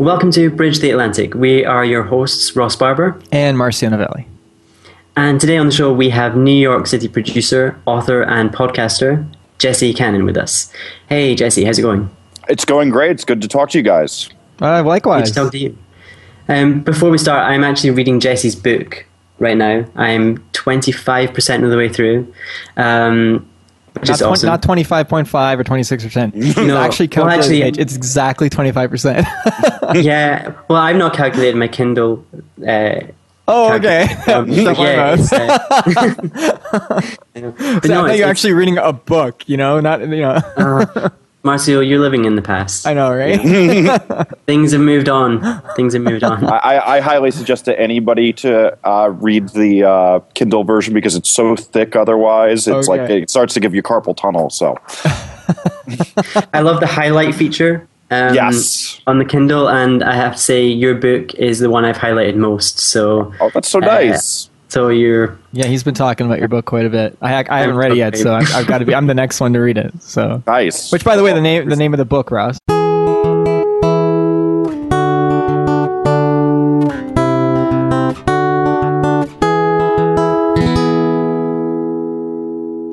Welcome to Bridge the Atlantic. We are your hosts, Ross Barber. and Marcio Novelli. And today on the show, we have New York City producer, author, and podcaster, Jesse Cannon with us. Hey, Jesse, how's it going? It's going great. It's good to talk to you guys. Uh, Good likewise. to talk to you. Um, before we start, I'm actually reading Jesse's book right now. I'm 25% of the way through, um, which Not, is 20, awesome. not 25.5 or 26%. No, actually well, actually- it's exactly 25%. yeah, well, I've not calculated my Kindle. Uh, oh, okay. um, yeah, about it. it's, uh, you know, So I no, thought it's- you're actually reading a book, you know, not, you know, Marcio, you're living in the past. I know, right? Things have moved on. Things have moved on. I, I I highly suggest to anybody to uh, read the uh, Kindle version because it's so thick. Otherwise, it's like it starts to give you carpal tunnel. So I love the highlight feature. Um, Yes. On the Kindle, and I have to say, your book is the one I've highlighted most. So, oh, that's so nice. So you're yeah, he's been talking about your book quite a bit. I, I haven't read it yet, so I've, I've got to be, I'm the next one to read it. So, Nice. which by the way, the name, the name of the book, Ross.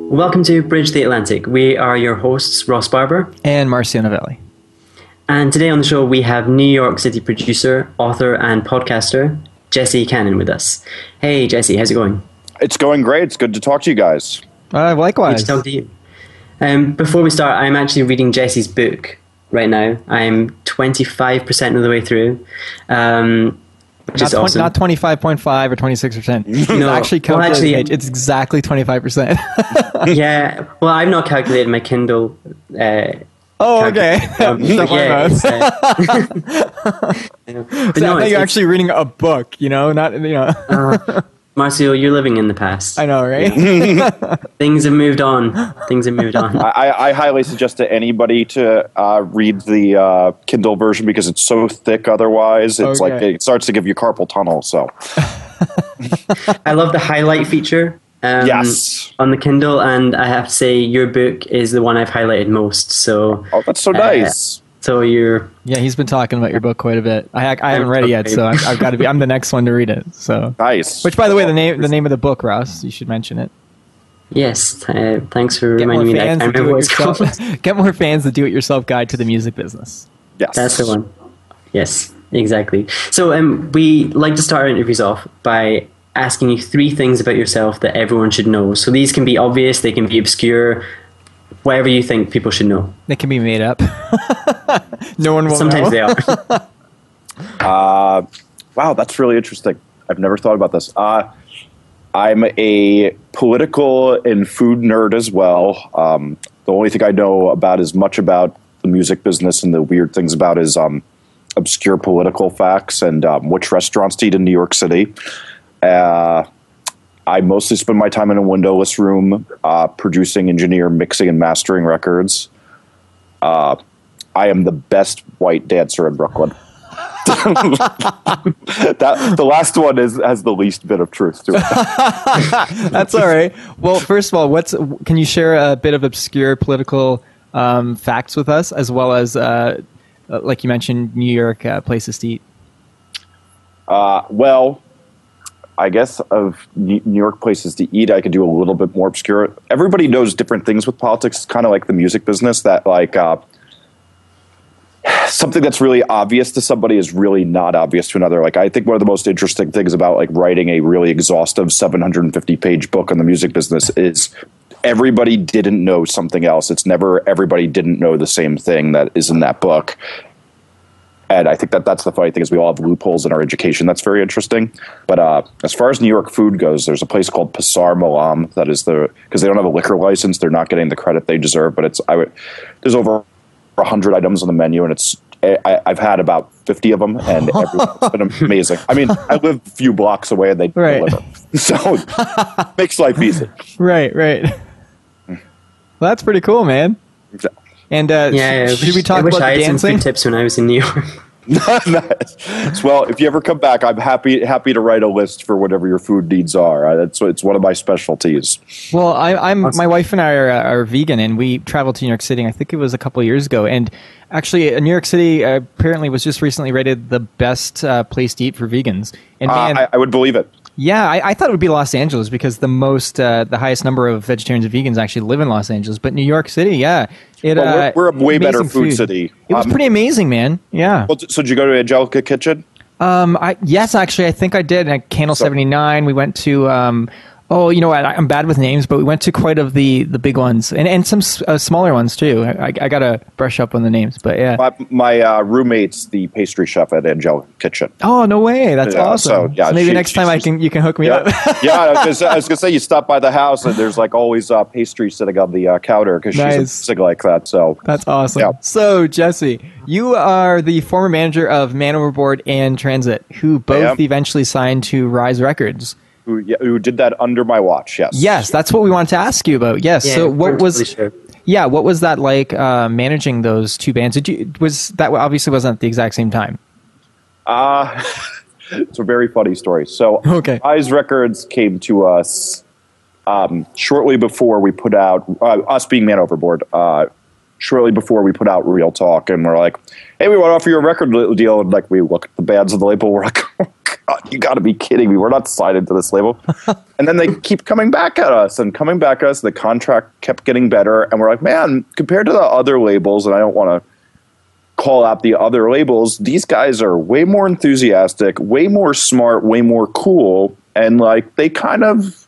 welcome to Bridge the Atlantic. We are your hosts, Ross Barber, And Marcio Novelli. and today on the show we have New York City producer, author, and podcaster Jesse Cannon with us. Hey, Jesse, how's it going? it's going great. It's good to talk to you guys. Uh, Good likewise. to talk to you. Um, before we start, I'm actually reading Jesse's book right now. I'm 25% of the way through, um, which Not, is 20 awesome. not 25.5 or 26%. It's No, actually well, actually- page. it's exactly 25%. yeah, well, I've not calculated my Kindle. Uh, oh, okay. um, Don't worry yeah, about it. uh, you know, but So I no, thought it's- you're actually reading a book, you know, not you know. Marcio, you're living in the past. I know, right? Things have moved on. Things have moved on. I, I I highly suggest to anybody to uh, read the uh, Kindle version because it's so thick. Otherwise, it's like it starts to give you carpal tunnel. So I love the highlight feature. Um, Yes. On the Kindle, and I have to say, your book is the one I've highlighted most. So, oh, that's so nice. so you're yeah, he's been talking about your book quite a bit. I I haven't read it yet, so I've, I've got to be. I'm the next one to read it. So, Nice. which by the way, the name the name of the book, Ross, you should mention it. yes. Uh, thanks for Get reminding me that. I fans can't remember what it's called. Get more fans the do it yourself guide to the music business. yes. That's the one. Yes, exactly. So um, we like to start our interviews off by asking you three things about yourself that everyone should know. So these can be obvious, they can be obscure, whatever you think people should know. They can be made up. no one will. Sometimes know. they are. Uh, wow, that's really interesting. I've never thought about this. Uh, I'm a political and food nerd as well. Um, the only thing I know about as much about the music business and the weird things about is um, obscure political facts and um, which restaurants to eat in New York City. Uh, I mostly spend my time in a windowless room, uh, producing, engineer, mixing, and mastering records. Uh, I am the best white dancer in Brooklyn. that the last one is has the least bit of truth to it. That's all right. Well, first of all, what's can you share a bit of obscure political um, facts with us, as well as, uh, uh, like you mentioned, New York uh, places to eat? Uh, well, I guess of New York places to eat, I could do a little bit more obscure. Everybody knows different things with politics. It's kind of like the music business that like uh, something that's really obvious to somebody is really not obvious to another. Like I think one of the most interesting things about like writing a really exhaustive 750 page book on the music business is everybody didn't know something else. It's never everybody didn't know the same thing that is in that book. And I think that that's the funny thing is we all have loopholes in our education. That's very interesting. But uh, as far as New York food goes, there's a place called Pasar Malam that is the because they don't have a liquor license, they're not getting the credit they deserve. But it's I would, there's over hundred items on the menu, and it's I, have had about 50 of them, and it's been amazing. I mean, I live a few blocks away, and they right. deliver, so makes life easy. Right, right. Well, that's pretty cool, man. And uh, yeah, yeah should we talk I about I had dancing? Some tips when I was in New York. nice. Well, if you ever come back, I'm happy happy to write a list for whatever your food needs are. That's it's one of my specialties. Well, I, am my wife and I are, are, vegan, and we traveled to New York City. I think it was a couple years ago, and actually, uh, New York City uh, apparently was just recently rated the best uh, place to eat for vegans. And uh, man, I, I would believe it. Yeah, I, I, thought it would be Los Angeles because the most, uh, the highest number of vegetarians and vegans actually live in Los Angeles. But New York City, yeah, it, well, we're, uh, we're, a way better food, food, city. It was um, pretty amazing, man. Yeah. Well, so did you go to Angelica Kitchen? Um, I yes, actually, I think I did. At Candle so, Seventy Nine, we went to um, Oh, you know what? I'm bad with names, but we went to quite of the the big ones and and some uh, smaller ones too. I, I got to brush up on the names, but yeah. My, my uh, roommate's the pastry chef at Angelica Kitchen. Oh no way! That's yeah, awesome. So, yeah, so maybe she, next time I can you can hook me yeah, up. yeah, I was, gonna, I was, gonna say you stop by the house and there's like always uh, pastry sitting on the uh, counter because nice. she's sick like that. So that's awesome. Yeah. So Jesse, you are the former manager of Man Overboard and Transit, who both eventually signed to Rise Records who who did that under my watch. Yes. Yes, that's what we wanted to ask you about. Yes. Yeah, so what was sure. Yeah, what was that like uh, managing those two bands? Did you was that obviously wasn't at the exact same time? Uh it's a very funny story. So okay. Rise Records came to us um, shortly before we put out uh, us being Man Overboard. Uh, shortly before we put out Real Talk, and we're like, "Hey, we want to offer you a record deal." And like, we look at the bands of the label, we're like, God, you got to be kidding me. We're not signed into this label. and then they keep coming back at us and coming back at us. The contract kept getting better. And we're like, man, compared to the other labels, and I don't want to call out the other labels, these guys are way more enthusiastic, way more smart, way more cool. And like, they kind of,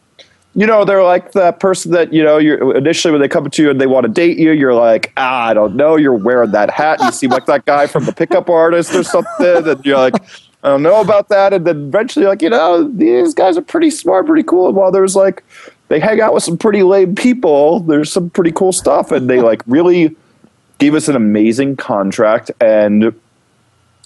you know, they're like that person that, you know, you're initially when they come to you and they want to date you, you're like, ah, I don't know. You're wearing that hat. You seem like that guy from the pickup artist or something. And you're like, I don't know about that. And then eventually, like, you know, these guys are pretty smart, pretty cool. And while there's like, they hang out with some pretty lame people, there's some pretty cool stuff. And they like really gave us an amazing contract. And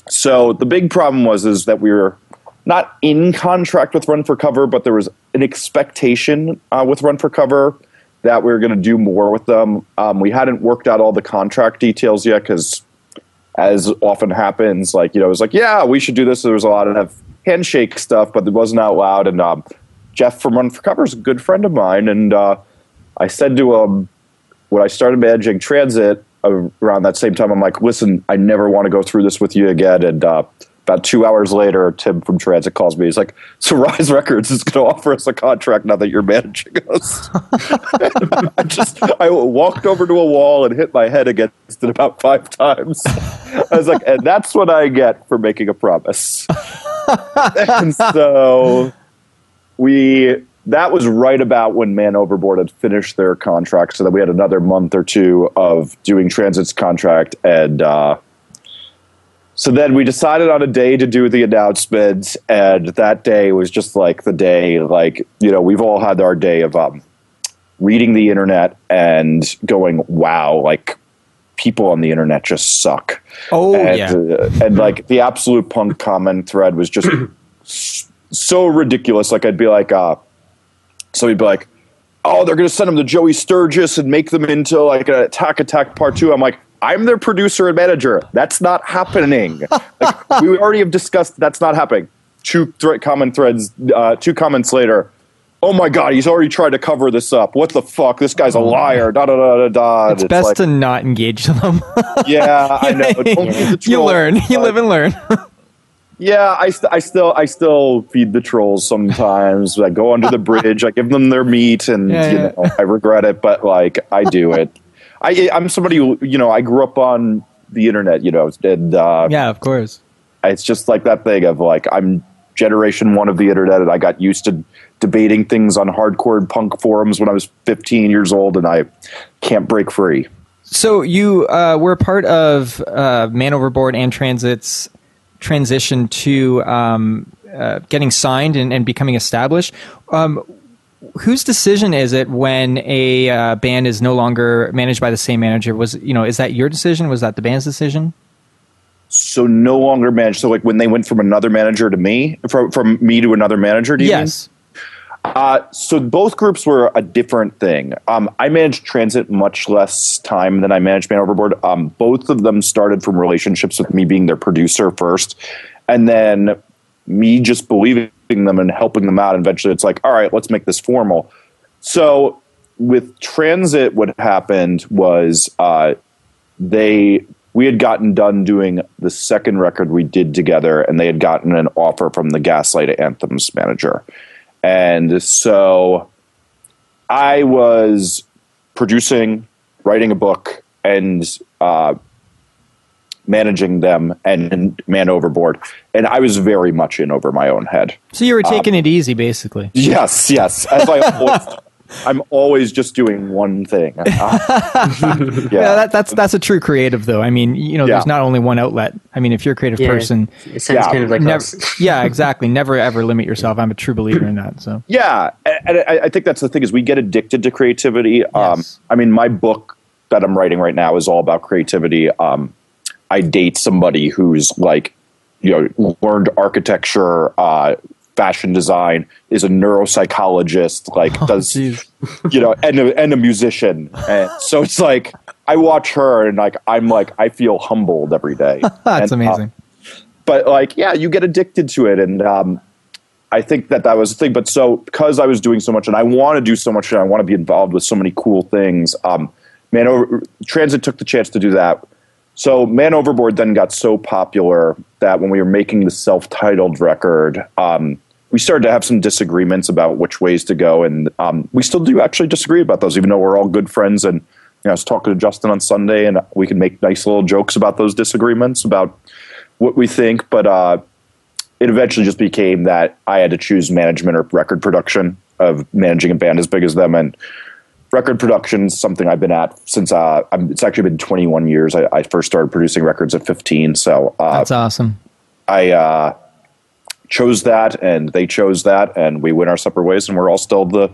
so the big problem was, is that we were not in contract with Run for Cover, but there was an expectation uh, with Run for Cover that we were going to do more with them. Um, we hadn't worked out all the contract details yet because as often happens, like, you know, it was like, yeah, we should do this. There was a lot of handshake stuff, but it wasn't out loud. And um, Jeff from Run for Cover is a good friend of mine. And uh, I said to him, when I started managing transit around that same time, I'm like, listen, I never want to go through this with you again. And uh, about two hours later, Tim from Transit calls me. He's like, "So Rise Records is going to offer us a contract now that you're managing us." I just I walked over to a wall and hit my head against it about five times. I was like, "And that's what I get for making a promise." and so we that was right about when Man Overboard had finished their contract, so that we had another month or two of doing Transit's contract and. Uh, so then we decided on a day to do the announcement, and that day was just like the day, like, you know, we've all had our day of um, reading the internet and going, wow, like people on the internet just suck. Oh, and, yeah. Uh, and like the absolute punk comment thread was just so ridiculous. Like, I'd be like, uh, so he'd be like, oh, they're going to send them to Joey Sturgis and make them into like an Attack Attack Part 2. I'm like, I'm their producer and manager. That's not happening. like, we already have discussed that's not happening. Two th- common threads, uh, two comments later. Oh my god, he's already tried to cover this up. What the fuck? This guy's a oh. liar. Da da da da da. It's, it's best like, to not engage them. yeah, I know. you learn. You live and learn. Yeah, I, st- I still I still feed the trolls sometimes. I go under the bridge. I give them their meat, and yeah, you know I regret it, but like I do it. I I'm somebody who you know I grew up on the internet, you know, and uh, yeah, of course. It's just like that thing of like I'm generation one of the internet, and I got used to debating things on hardcore punk forums when I was 15 years old, and I can't break free. So you uh, were a part of uh, Man Overboard and Transit's transition to um, uh, getting signed and, and becoming established. Um, whose decision is it when a uh, band is no longer managed by the same manager? Was you know is that your decision? Was that the band's decision? So no longer managed. So like when they went from another manager to me, from from me to another manager. Do you yes. Mean? Uh, so both groups were a different thing. Um, I managed Transit much less time than I managed Man Overboard. Um, both of them started from relationships with me being their producer first, and then me just believing them and helping them out. And eventually, it's like, all right, let's make this formal. So with Transit, what happened was uh, they we had gotten done doing the second record we did together, and they had gotten an offer from the Gaslight Anthems manager and so I was producing, writing a book, and uh, managing them and man overboard. And I was very much in over my own head. So you were taking um, it easy, basically. Yes, yes. As I always, I'm always just doing one thing. Uh, yeah, yeah that, that's that's a true creative, though. I mean, you know, yeah. there's not only one outlet. I mean, if you're a creative yeah, person, it sounds yeah, kind of like never, yeah, exactly. Never ever limit yourself. I'm a true believer in that. So yeah, and I, I think that's the thing is we get addicted to creativity. Um, yes. Um, I mean, my book that I'm writing right now is all about creativity. Um, I date somebody who's like, you know, learned architecture, uh, fashion design, is a neuropsychologist, like oh, does geez. you know, and a, and a musician. And so it's like I watch her and like I'm like I feel humbled every day. That's and, uh, amazing. Uh, but like, yeah, you get addicted to it, and um, I think that that was the thing. But so because I was doing so much, and I want to do so much, and I want to be involved with so many cool things. Um, man, over, Transit took the chance to do that. So Man Overboard then got so popular that when we were making the self-titled record, um, we started to have some disagreements about which ways to go, and um, we still do actually disagree about those, even though we're all good friends. And you know, I was talking to Justin on Sunday, and we can make nice little jokes about those disagreements about what we think. But uh, it eventually just became that I had to choose management or record production of managing a band as big as them, and record production is something I've been at since uh, it's actually been 21 years. I, I, first started producing records at 15, so uh, that's awesome. I uh, chose that and they chose that and we went our separate ways and we're all still the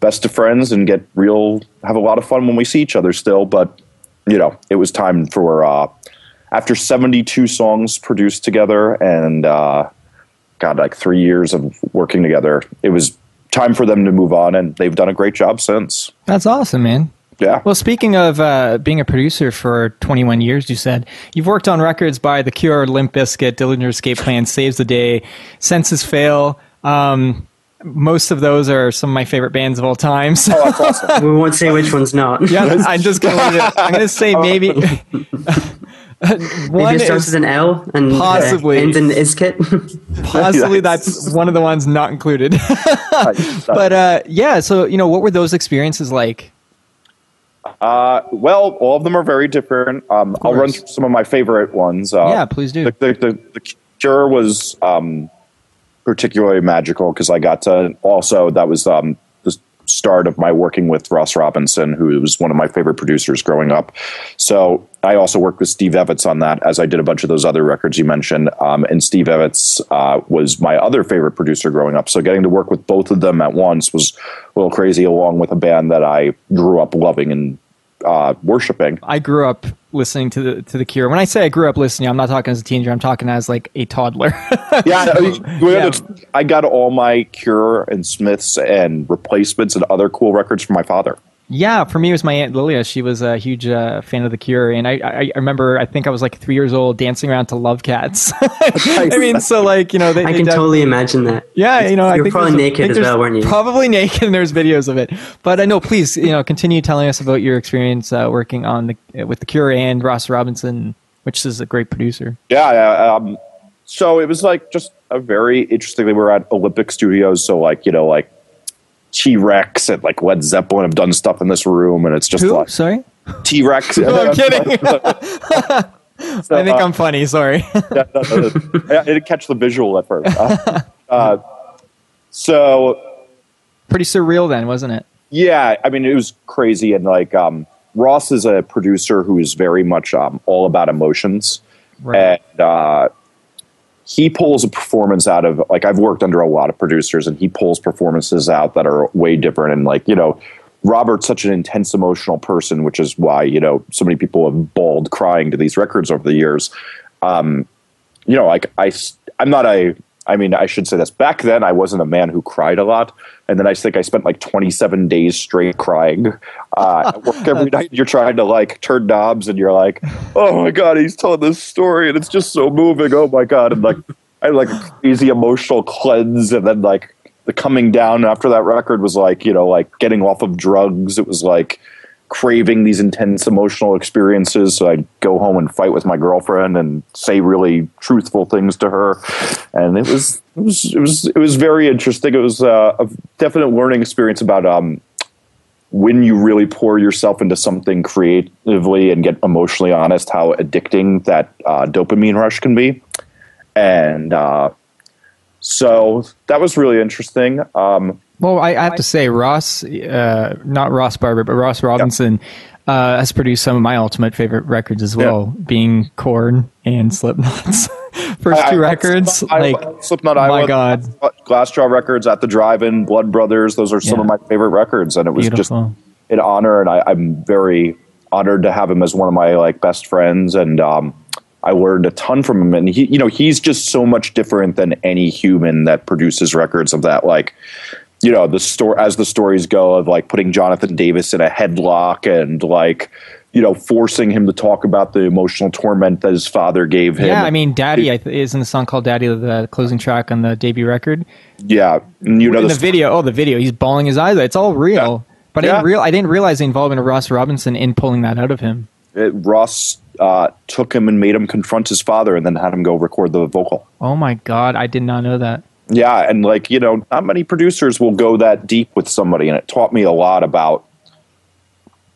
best of friends and get real have a lot of fun when we see each other still but you know it was time for uh, after 72 songs produced together and uh, god like three years of working together it was time for them to move on and they've done a great job since that's awesome man yeah. Well, speaking of uh, being a producer for 21 years, you said you've worked on records by The Cure, Limp Bizkit, Dillinger Escape Plan, Saves the Day, Senses Fail. Um, most of those are some of my favorite bands of all time. So. Oh, awesome. we won't say which one's not. yeah, I'm just going to. I'm going to say maybe. Maybe it starts with an L and possibly uh, ends in iskit. possibly that's one of the ones not included. but uh, yeah, so you know, what were those experiences like? Uh, well, all of them are very different. Um, I'll run through some of my favorite ones. Uh, yeah, please do. The, the, the, the Cure was um, particularly magical because I got to also that was um, start of my working with Ross Robinson, who was one of my favorite producers growing up. So I also worked with Steve Evetts on that, as I did a bunch of those other records you mentioned. Um, and Steve Evetts uh, was my other favorite producer growing up. So getting to work with both of them at once was a little crazy, along with a band that I grew up loving and uh, worshiping. I grew up listening to the to the Cure. When I say I grew up listening, I'm not talking as a teenager. I'm talking as like a toddler. yeah, mean, yeah, I got all my Cure and Smiths and replacements and other cool records from my father. Yeah, for me it was my aunt Lilia. She was a huge uh, fan of The Cure, and I, I, I, remember I think I was like three years old dancing around to Love Cats. I mean, so like you know, they, I can totally imagine that. Yeah, you know, you I think probably naked as well, weren't you? Probably naked, and there's videos of it. But I uh, know, please, you know, continue telling us about your experience uh, working on the with The Cure and Ross Robinson, which is a great producer. Yeah, um, so it was like just a very interesting. We were at Olympic Studios, so like you know, like T Rex and like Led Zeppelin have done stuff in this room, and it's just Who? like Sorry, T Rex. no, I'm kidding. so, I think uh, I'm funny. Sorry. yeah, no, no, I didn't catch the visual at first. Uh, uh, so pretty surreal then, wasn't it? Yeah, I mean it was crazy, and like um, Ross is a producer who is very much um, all about emotions, Right. and uh, he pulls a performance out of like I've worked under a lot of producers, and he pulls performances out that are way different. And like you know, Robert's such an intense emotional person, which is why you know so many people have bawled crying to these records over the years. Um, you know, like I, I'm not a. I mean, I should say this. Back then, I wasn't a man who cried a lot, and then I think I spent like 27 days straight crying. Uh, at work every night. You're trying to like turn knobs, and you're like, "Oh my god, he's telling this story, and it's just so moving." Oh my god, and like I had like a crazy emotional cleanse, and then like the coming down after that record was like you know like getting off of drugs. It was like craving these intense emotional experiences. So I'd go home and fight with my girlfriend and say really truthful things to her, and it was it was it was it was very interesting. It was uh, a definite learning experience about um, when you really pour yourself into something creatively and get emotionally honest, how addicting that uh, dopamine rush can be, and. Uh, so that was really interesting. Um, Well, I, I have to say, Ross, uh, not Ross Barber, but Ross Robinson uh, has produced some of my ultimate favorite records as well, being Korn and Slipknot's first I- two I- records. Slipknot like, Slipknot my Iowa, God. Glassjaw Records at the Drive-In, Blood Brothers. Those are some Yeah. of my favorite records, and it was Beautiful. just an honor. And I, I'm very honored to have him as one of my like best friends, and um, I learned a ton from him. And he, you know, he's just so much different than any human that produces records of that like. You know the story as the stories go of like putting Jonathan Davis in a headlock and like you know forcing him to talk about the emotional torment that his father gave him. yeah, I mean, Daddy I th- is in the song called Daddy, the closing track on the debut record. Yeah, and you know in the video, oh, the video, he's bawling his eyes out. It's all real. But I didn't real I didn't realize the involvement of Ross Robinson in pulling that out of him. it, Ross uh, took him and made him confront his father, and then had him go record the vocal. Oh my god, I did not know that. Yeah, and like you know, not many producers will go that deep with somebody, and it taught me a lot about.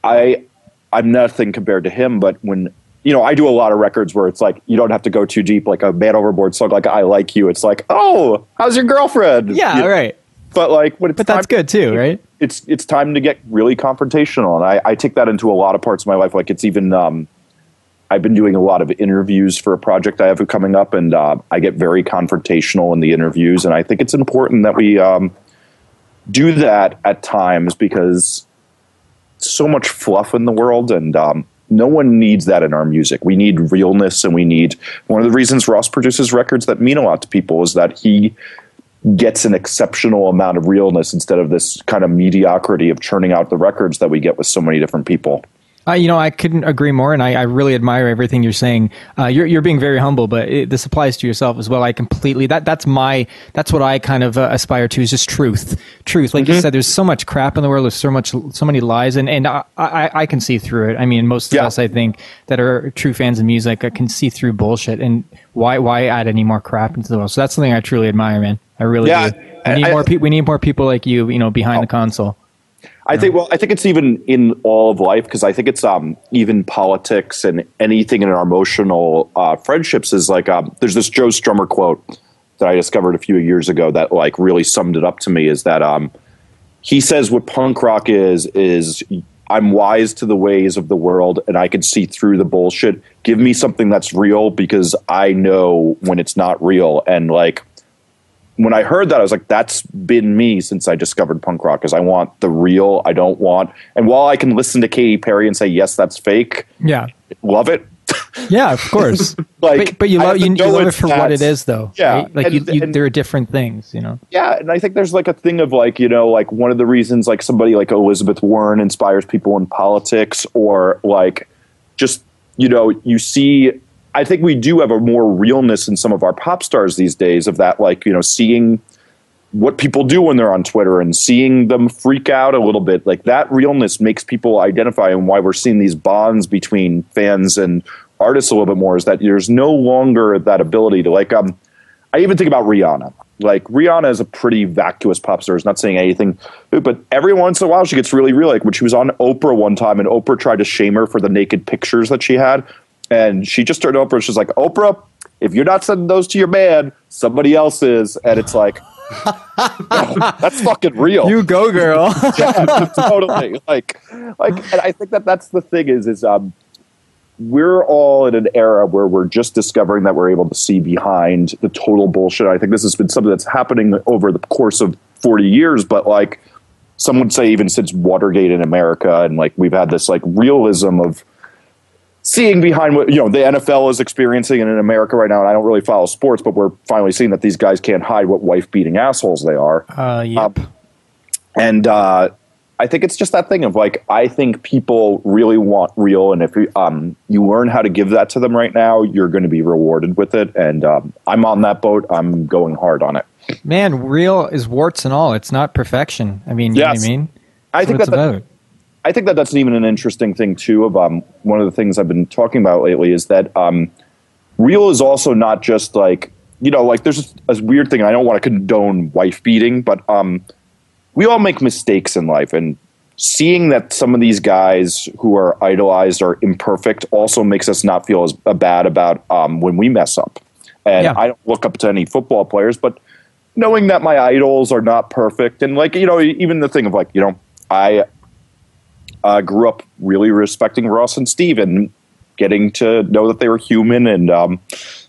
I, I'm nothing compared to him, but when you know, I do a lot of records where it's like you don't have to go too deep, like a Man Overboard song, like I Like You. It's like, oh, how's your girlfriend? Yeah, You know, right. But like when it's But that's good too, right? it's it's time to get really confrontational and I, I take that into a lot of parts of my life like it's even um, i've been doing a lot of interviews for a project i have coming up and uh, i get very confrontational in the interviews and i think it's important that we um, do that at times because so much fluff in the world and um, no one needs that in our music we need realness and we need one of the reasons ross produces records that mean a lot to people is that he gets an exceptional amount of realness instead of this kind of mediocrity of churning out the records that we get with so many different people. Uh, you know, I couldn't agree more, and I, I really admire everything you're saying. Uh, you're you're being very humble, but it, this applies to yourself as well. I completely that that's my that's what I kind of uh, aspire to is just truth, truth. Like you said, there's so much crap in the world. There's so much so many lies, and and I I, I can see through it. I mean, most of Yeah. us, I think, that are true fans of music, uh, can see through bullshit. And why why add any more crap into the world? So that's something I truly admire, man. I really Yeah, do. We need I- more people. We need more people like you. You know, behind the console. I think well, I think it's even in all of life because I think it's um, even politics and anything in our emotional uh, friendships is like um, there's this Joe Strummer quote that I discovered a few years ago that like really summed it up to me is that um, he says what punk rock is is I'm wise to the ways of the world and I can see through the bullshit. Give me something that's real because I know when it's not real and like when I heard that, I was like, that's been me since I discovered punk rock. Is I want the real. I don't want. And while I can listen to Katy Perry and say, yes, that's fake, Yeah. love it. Yeah, of course. Like, but, but you love you, you love it for what it is, though. Yeah, right? like and- you, you, and- there are different things, you know. Yeah, and I think there's like a thing of like you know like one of the reasons like somebody like Elizabeth Warren inspires people in politics or like just you know you see I think we do have a more realness in some of our pop stars these days of that like you know seeing what people do when they're on Twitter and seeing them freak out a little bit like that realness makes people identify and why we're seeing these bonds between fans and artists a little bit more is that there's no longer that ability to like um I even think about Rihanna. Like Rihanna is a pretty vacuous pop star. Is not saying anything, but every once in a while she gets really real. Like when she was on Oprah one time, and Oprah tried to shame her for the naked pictures that she had, and she just turned Oprah. and She's like, Oprah, if you're not sending those to your man, somebody else is. And it's like, that's fucking real. You go, girl. yeah, totally. Like, like, and I think that that's the thing is, is um, we're all in an era where we're just discovering that we're able to see behind the total bullshit. I think this has been something that's happening over the course of forty years, but like some would say even since Watergate in America, and like we've had this like realism of seeing behind what you know the NFL is experiencing in America right now. And I don't really follow sports, but we're finally seeing that these guys can't hide what wife beating assholes they are. Uh, yep. Um, and uh, I think it's just that thing of like I think people really want real, and if you, um, you learn how to give that to them right now, you're going to be rewarded with it. And um, I'm on that boat. I'm going hard on it. Man, real is warts and all. It's not perfection. I mean, you Yes. know what I mean? I That's think what it's that, that about. I think that that's even an interesting thing too. Of um, one of the things I've been talking about lately is that um, real is also not just like you know, like there's a weird thing. I don't want to condone wife beating, but um, we all make mistakes in life, and seeing that some of these guys who are idolized are imperfect also makes us not feel as bad about um, when we mess up. And Yeah. I don't look up to any football players, but knowing that my idols are not perfect, and like you know, even the thing of like you know, I uh, grew up really respecting Ross and Steve and getting to know that they were human and um,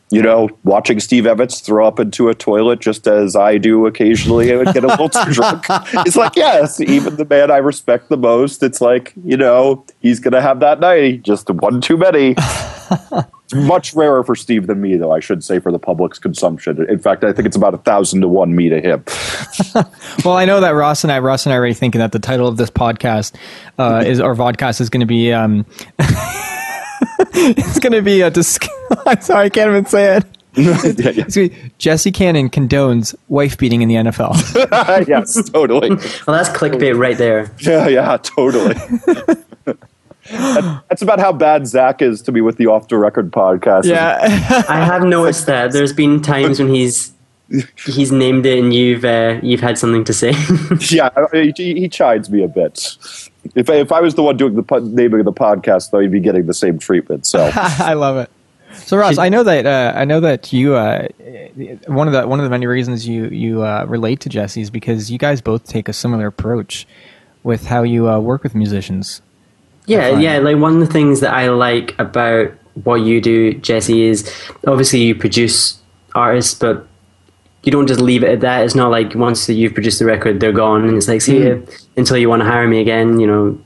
you know watching Steve Evetts throw up into a toilet just as I do occasionally and get a little too drunk. It's like yes, even the man I respect the most, it's like you know he's gonna have that night, just one too many. It's much rarer for Steve than me, though. I should say for the public's consumption. In fact, I think it's about a thousand to one me to him. Well, I know that Ross and I, Ross and I are already thinking that the title of this podcast uh, is, or vodcast is going to be, um, it's going to be a disc- I'm sorry, I can't even say it. Yeah, yeah. It's gonna Jesse Cannon condones wife beating in the NFL. yes, totally. Well, that's clickbait right there. Yeah, yeah, totally. That- That's about how bad Zach is to be with the Off the Record podcast. yeah. I have noticed that there's been times when he's he's named it and you've uh, you've had something to say. yeah. He, he chides me a bit. If if I was the one doing the po- naming of the podcast, though, he'd be getting the same treatment. So I love it. So Ross, I know that uh, I know that you uh, one of the one of the many reasons you you uh, relate to Jesse is because you guys both take a similar approach with how you uh, work with musicians. Yeah, yeah. Like one of the things that I like about what you do, Jesse, is obviously you produce artists, but you don't just leave it at that. It's not like once you've produced the record, they're gone, and it's like see you until you want to hire me again. You know,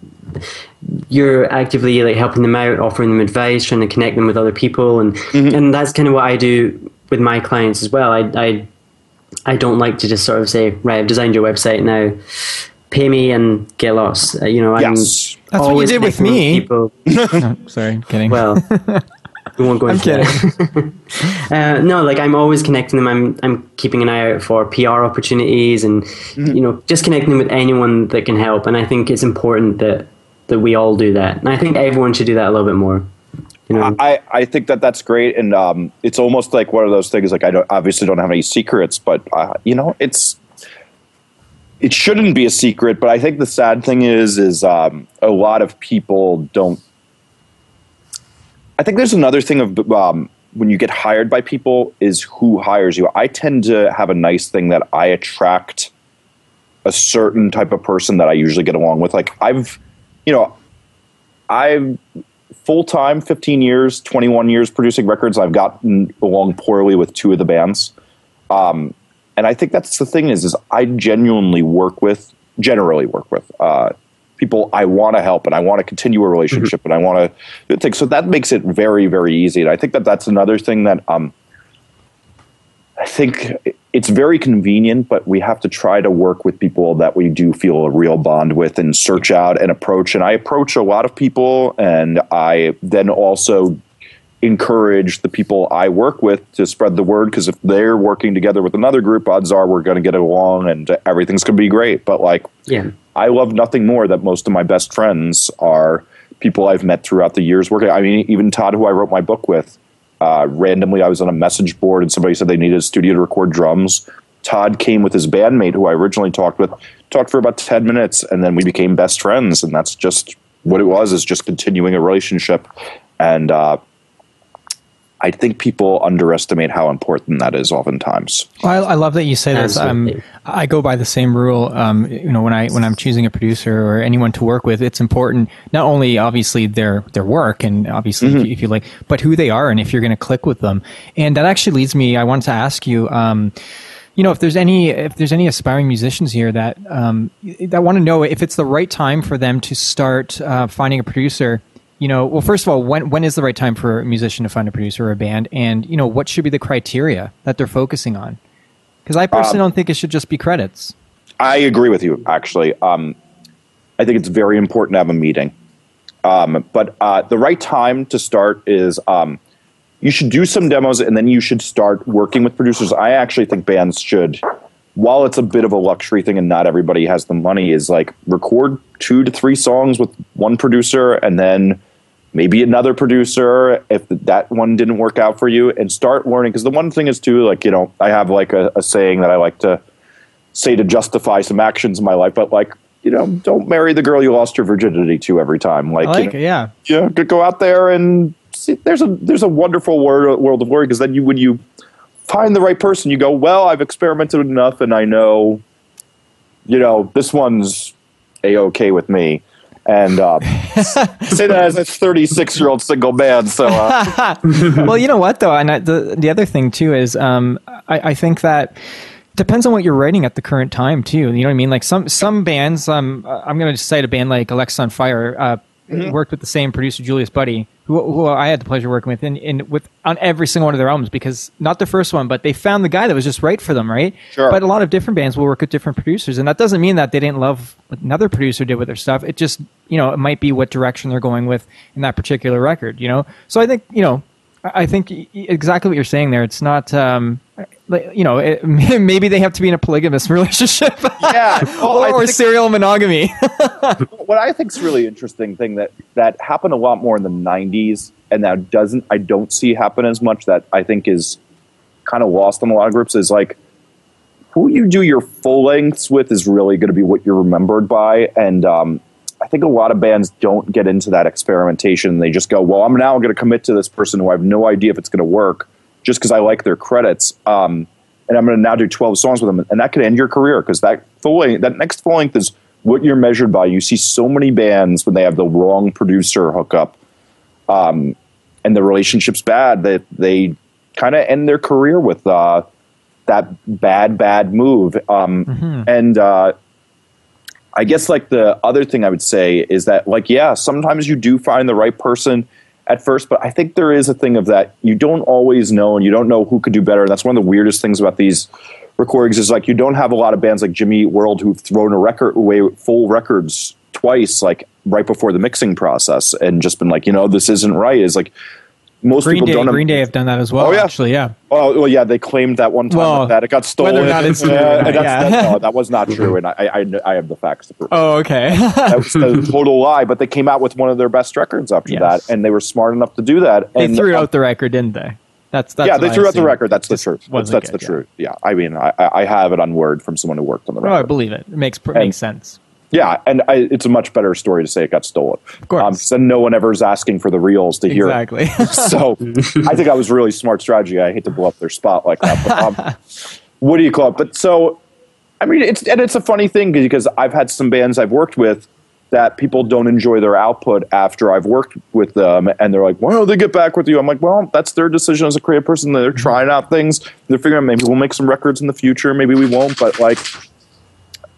you're actively like helping them out, offering them advice, trying to connect them with other people, and and that's kind of what I do with my clients as well. I I I don't like to just sort of say, right, I've designed your website now. Pay me and get lost. Uh, you know, I'm Yes. That's what you always did with connecting me. People. No, sorry, kidding. Well, we won't go I'm into kidding. that. uh, no, like I'm always connecting them. I'm I'm keeping an eye out for PR opportunities, and Mm-hmm. you know, just connecting them with anyone that can help. And I think it's important that that we all do that. And I think everyone should do that a little bit more. You know, I, I think that that's great, and um, it's almost like one of those things. Like I don't obviously don't have any secrets, but uh, you know, it's it shouldn't be a secret. But I think the sad thing is, is um, a lot of people don't. I think there's another thing of um, when you get hired by people is who hires you. I tend to have a nice thing that I attract a certain type of person that I usually get along with. Like I've, you know, I've full time, 15 years, 21 years producing records. I've gotten along poorly with two of the bands. Um, and I think that's the thing is, is I genuinely work with, generally work with, uh, people I want to help and I want to continue a relationship and I want to think. So that makes it very, very easy. And I think that that's another thing that, um, I think it's very convenient, but we have to try to work with people that we do feel a real bond with and search out and approach. And I approach a lot of people, and I then also encourage the people I work with to spread the word because if they're working together with another group, odds are we're going to get along and everything's going to be great. But like, yeah. I love nothing more that most of my best friends are people I've met throughout the years working. I mean, even Todd, who I wrote my book with, uh, randomly I was on a message board and somebody said they needed a studio to record drums. Todd came with his bandmate, who I originally talked with, talked for about 10 minutes, and then we became best friends. And that's just what it was, is just continuing a relationship. And uh, I think people underestimate how important that is oftentimes. Well, I, I love that you say this. Um, I go by the same rule. Um, you know, when I when I'm choosing a producer or anyone to work with, it's important not only obviously their their work and obviously if, you, if you like, but who they are and if you're going to click with them. And that actually leads me. I wanted to ask you. Um, you know, if there's any if there's any aspiring musicians here that um, that want to know if it's the right time for them to start uh, finding a producer. You know, well, first of all, when when is the right time for a musician to find a producer or a band, and you know, what should be the criteria that they're focusing on? Because I personally don't think it should just be credits. I agree with you, actually. Um, I think it's very important to have a meeting. Um, but uh, the right time to start is um, you should do some demos and then you should start working with producers. I actually think bands should, while it's a bit of a luxury thing and not everybody has the money, is like record two to three songs with one producer and then maybe another producer if that one didn't work out for you and start learning. Because the one thing is, too, like, you know, I have like a, a saying that I like to say to justify some actions in my life, but like, you know, don't marry the girl you lost your virginity to every time. Like, like you know, it, yeah. yeah, go- go out there and see, there's a there's a wonderful world world of glory because then you when you find the right person, you go, well, I've experimented enough and I know, you know, this one's a okay with me. And uh, say that as a 36 year old single man. So uh, well, you know what though, and I, the the other thing too is, um, I, I think that depends on what you're writing at the current time too. You know what I mean? Like some some bands, um, I'm going to cite a band like Alexisonfire. Uh, Worked with the same producer Julius Butty, who, who I had the pleasure of working with, and, and with on every single one of their albums because not the first one, but they found the guy that was just right for them, right? Sure. But a lot of different bands will work with different producers, and that doesn't mean that they didn't love what another producer did with their stuff. It just you know it might be what direction they're going with in that particular record, you know. So I think you know I think exactly what you're saying there. It's not, um, you know, it, maybe they have to be in a polygamous relationship. Yeah, well, or, or think- serial monogamy. what I think is really interesting thing that that happened a lot more in the '90s, and that doesn't I don't see happen as much. That I think is kind of lost in a lot of groups is like who you do your full lengths with is really going to be what you're remembered by, and um, I think a lot of bands don't get into that experimentation. They just go, "Well, I'm now going to commit to this person who I have no idea if it's going to work, just because I like their credits." Um, and I'm going to now do 12 songs with them, and that could end your career because that full length, that next full length is what you're measured by. You see so many bands when they have the wrong producer hookup, um, and the relationship's bad that they kind of end their career with uh, that bad, bad move. Um, And uh, I guess like the other thing I would say is that like yeah, sometimes you do find the right person at first, but I think there is a thing of that you don't always know and you don't know who could do better. And that's one of the weirdest things about these recordings is like you don't have a lot of bands like Jimmy World who've thrown a record away full records twice, like right before the mixing process, and just been like, you know, this isn't right. Is like most Green people Day, don't. Green Day have done that as well. Oh, yeah. actually, yeah. Oh well, yeah, they claimed that one time Well, that it got stolen. whether or not it's true Yeah, not, yeah. that- no, that was not true, and I, I, I- I have the facts to prove. Oh, okay. that was a total lie. But they came out with one of their best records after Yes. that, and they were smart enough to do that. they and threw um, out the record, didn't they? That's, that's yeah, they I threw out the record. That's the truth. That's, that's good, the yeah. truth. Yeah, I mean, I, I I have it on word from someone who worked on the record. Oh, I believe it. It makes pr- And- makes sense. Yeah, and I, it's a much better story to say it got stolen. Of course. then no one ever is asking for the reels to hear. it. Exactly. so I think that was really smart strategy. I hate to blow up their spot like that, but um, what do you call it? But so, I mean, it's and it's a funny thing because I've had some bands I've worked with that people don't enjoy their output after I've worked with them, and they're like, "Why don't they get back with you?" I'm like, "Well, that's their decision as a creative person. They're trying out things. They're figuring out maybe we'll make some records in the future, maybe we won't." But like,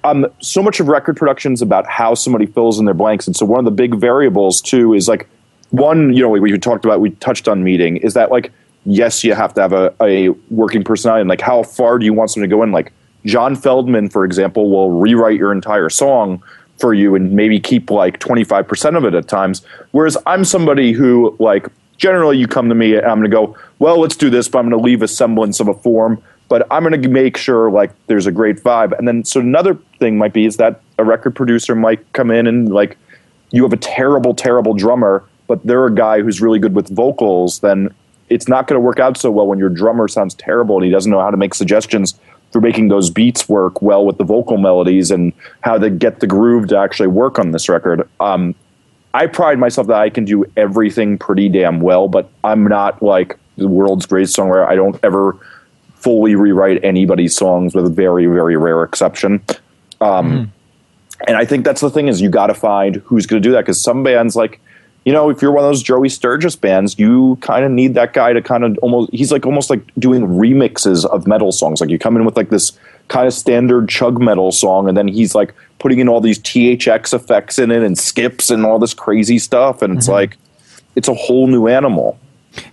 um, so much of record production is about how somebody fills in their blanks, and so one of the big variables too is like one, you know, we, we talked about, we touched on meeting, is that like yes, you have to have a, a working personality, and like how far do you want someone to go in? Like John Feldmann, for example, will rewrite your entire song for you and maybe keep like twenty five percent of it at times. Whereas I'm somebody who like generally you come to me and I'm going to go, well, let's do this, but I'm going to leave a semblance of a form. But I'm going to make sure like there's a great vibe. And then so another thing might be is that a record producer might come in and like you have a terrible, terrible drummer, but they're a guy who's really good with vocals, then it's not going to work out so well when your drummer sounds terrible and he doesn't know how to make suggestions for making those beats work well with the vocal melodies and how to get the groove to actually work on this record. Um, I pride myself that I can do everything pretty damn well, but I'm not like the world's greatest songwriter. I don't ever fully rewrite anybody's songs with a very, very rare exception. Um, mm. And I think that's the thing is you got to find who's going to do that because some bands like, you know, if you're one of those Joey Sturgis bands, you kind of need that guy to kind of almost, he's like almost like doing remixes of metal songs. Like you come in with like this kind of standard chug metal song, and then he's like putting in all these THX effects in it and skips and all this crazy stuff. And it's mm-hmm. like, it's a whole new animal.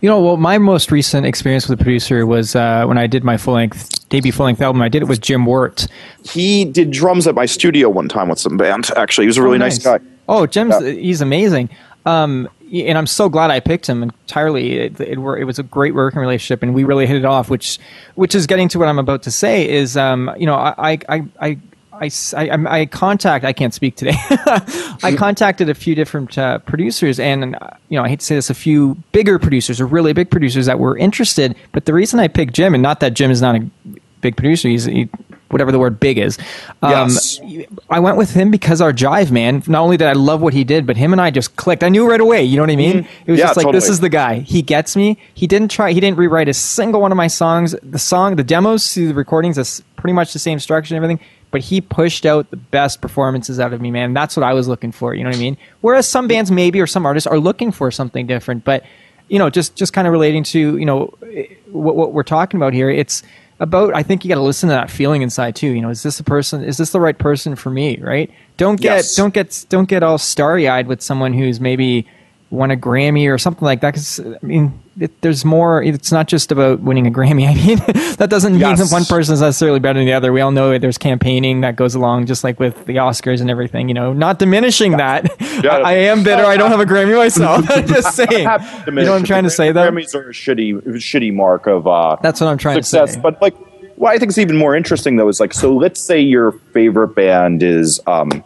You know, well, my most recent experience with a producer was uh, when I did my full length debut full length album. I did it with Jim Wirt. He did drums at my studio one time with some band. Actually, he was a really oh, nice. nice. guy. Oh, Jim's yeah. he's amazing. Um, and I'm so glad I picked him entirely. It, it, it, was a great working relationship, and we really hit it off. Which, which is getting to what I'm about to say is, um, you know, I, I, I, I, I, I contact. I can't speak today. I contacted a few different uh, producers, and you know, I hate to say this, a few bigger producers or really big producers that were interested. But the reason I picked Jim, and not that Jim is not a big producer, he's he, whatever the word big is. Um, yes. I went with him because our jive, man. Not only did I love what he did, but him and I just clicked. I knew right away. You know what I mean? Mm-hmm. It was yeah, just like totally. this is the guy. He gets me. He didn't try. He didn't rewrite a single one of my songs. The song, the demos, the recordings, is pretty much the same structure and everything. But he pushed out the best performances out of me, man. That's what I was looking for. You know what I mean? Whereas some bands, maybe, or some artists are looking for something different. But you know, just just kind of relating to you know what, what we're talking about here. It's about i think you got to listen to that feeling inside too you know is this a person is this the right person for me right don't get yes. don't get don't get all starry-eyed with someone who's maybe won a grammy or something like that because i mean it, there's more it's not just about winning a grammy i mean that doesn't mean yes. that one person is necessarily better than the other we all know there's campaigning that goes along just like with the oscars and everything you know not diminishing that yeah. I, I, am bitter i don't have a grammy myself i'm just saying you know what i'm trying to say though grammys are a shitty shitty mark of uh that's what i'm trying success, to say but like what I think is even more interesting though is like so. Let's say your favorite band is um,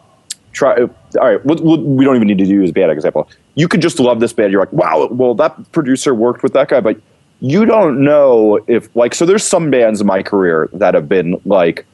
try. All right, we we don't even need to use a bad example. You could just love this band. You're like, wow, well that producer worked with that guy, but you don't know if like so. There's some bands in my career that have been like.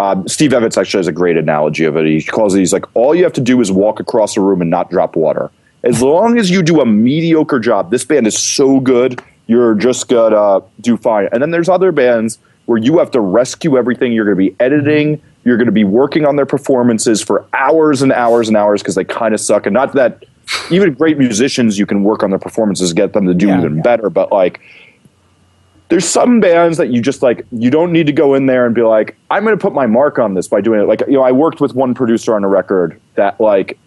Um, Steve Evetts actually has a great analogy of it. He calls it, he's like, all you have to do is walk across a room and not drop water. As long as you do a mediocre job, this band is so good, you're just gonna do fine. And then there's other bands where you have to rescue everything. You're going to be editing. You're going to be working on their performances for hours and hours and hours because they kind of suck. And not that even great musicians, you can work on their performances, get them to do yeah, even yeah. better. But like, there's some bands that you just like, you don't need to go in there and be like, I'm going to put my mark on this by doing it. Like, you know, I worked with one producer on a record that like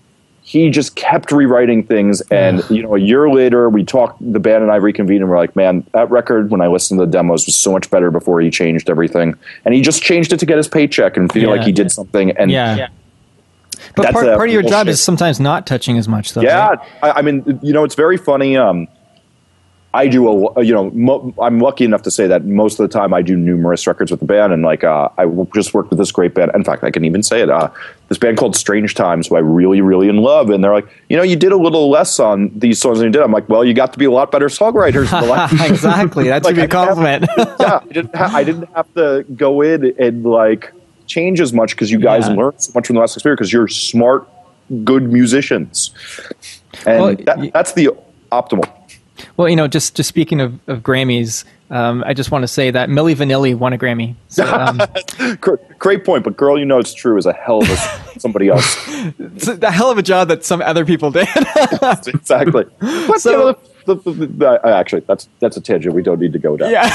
he just kept rewriting things. And, you know, a year later, we talked, the band and I reconvened and we're like, man, that record, when I listened to the demos, was so much better before he changed everything. And he just changed it to get his paycheck and feel yeah. like he did something. And yeah. But part, part of your job is sometimes not touching as much, though. Yeah. Right? I, I, mean, you know, it's very funny. Um, I do a you know mo- I'm lucky enough to say that most of the time I do numerous records with the band and like uh, I just worked with this great band. In fact, I can even say it. Uh, this band called Strange Times, who I really really in love, and they're like, you know, you did a little less on these songs than you did. I'm like, well, you got to be a lot better songwriters. exactly, that's like, a compliment. yeah, I didn't, ha- I didn't have to go in and like change as much because you guys yeah. learned so much from the last experience because you're smart, good musicians, and well, that, that's the optimal well, you know, just just speaking of, of Grammys, um, I just want to say that Milli Vanilli won a Grammy. So, um, Great point, but girl, you know it's true is a hell of a somebody else. it's a hell of a job that some other people did. exactly. But, so, you know, the, the, the, actually, that's that's a tangent we don't need to go down. Yeah,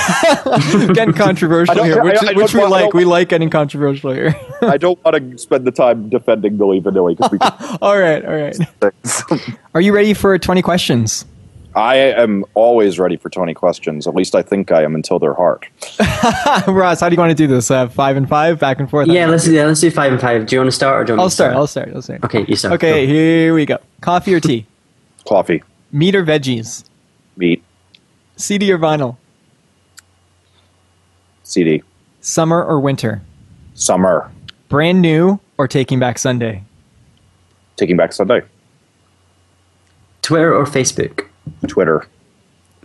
getting controversial here, which, I, I which we like. We like getting controversial here. I don't want to spend the time defending Milli Vanilli because we. all right, all right. Are you ready for twenty questions? I am always ready for 20 questions. At least I think I am until they're hard. Ross, how do you want to do this? Uh, five and five, back and forth? Yeah, let's do, yeah, let's do five and five. Do you want to start or do you want I'll start, start? I'll start. I'll start. Okay, you start. Okay, go. here we go. Coffee or tea? Coffee. Meat or veggies? Meat. CD or vinyl? CD. Summer or winter? Summer. Brand new or Taking Back Sunday? Taking Back Sunday. Twitter or Facebook? Twitter.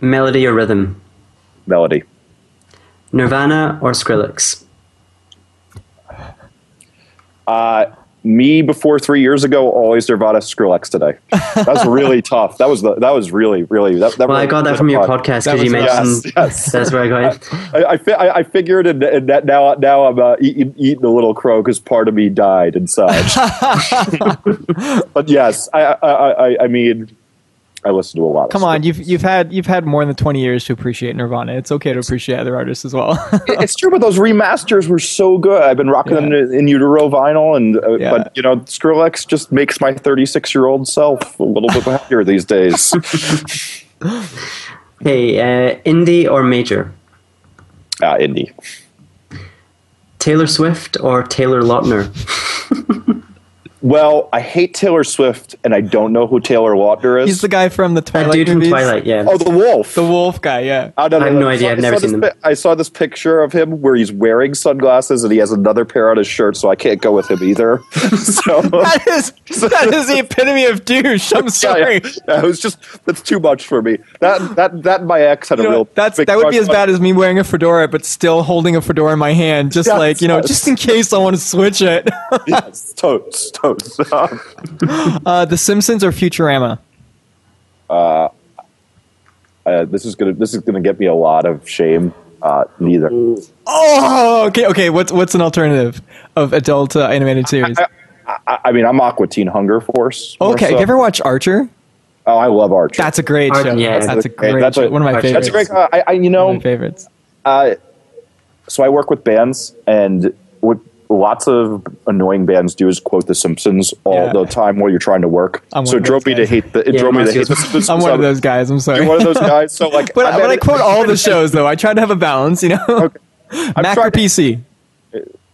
Melody or rhythm? Melody. Nirvana or Skrillex? Uh, me before three years ago, always Nirvana, Skrillex today. That was really tough. That was the, that was really really. That, that Well, I got that from your podcast because you was- mentioned Yes, yes. that's where I got it. I, I, fi- I I figured, and, and that now now I'm uh, eating, eating a little crow because part of me died inside. but yes, I, I I I mean, I listen to a lot. Come stuff. on, you've you've had you've had more than twenty years to appreciate Nirvana. It's okay to appreciate other artists as well. it's true, but those remasters were so good. I've been rocking them Yeah. in, in utero vinyl, and uh, Yeah. but you know, Skrillex just makes my 36 year old self a little bit happier these days. Hey, uh, indie or major? Ah, indie. Taylor Swift or Taylor Lautner? Well, I hate Taylor Swift, and I don't know who Taylor Lautner is. He's the guy from the That Twilight dude from. Twilight, yeah. oh, the Wolf. The wolf guy, yeah. No, no, I have no. no idea. I I've never saw seen this them. pi- I saw this picture of him where he's wearing sunglasses and he has another pair on his shirt, so I can't go with him either. so That is that is the epitome of douche. I'm sorry. yeah. Yeah, it was just that's too much for me. That that that my ex had You a know, real. that's big that would be as bad as me wearing a fedora, but still holding a fedora in my hand, just Yes, like you know, yes. just in case I want to switch it. yes, totes, totes. uh, the Simpsons or Futurama? uh, this is gonna this is gonna get me a lot of shame. Uh, neither. Oh, okay, okay. What's what's an alternative of adult uh, animated series? I, I mean, I'm Aqua Teen Hunger Force. Okay, so. you ever watch Archer? Oh, I love Archer. That's a great Art- show. yeah. that's a great. That's a- One of my Archer- favorites. That's a great. Uh, I, I, you One know, of my favorites. uh, so I work with bands, and what lots of annoying bands do is quote The Simpsons all Yeah. the time while you're trying to work. I'm so it drove me to guys. hate the. It Yeah, drove me to hate The Simpsons. I'm one of those guys. I'm sorry. You're one of those guys. So like, But, I'm but I quote all the shows though. I try to have a balance, you know. Okay. Mac or to- PC?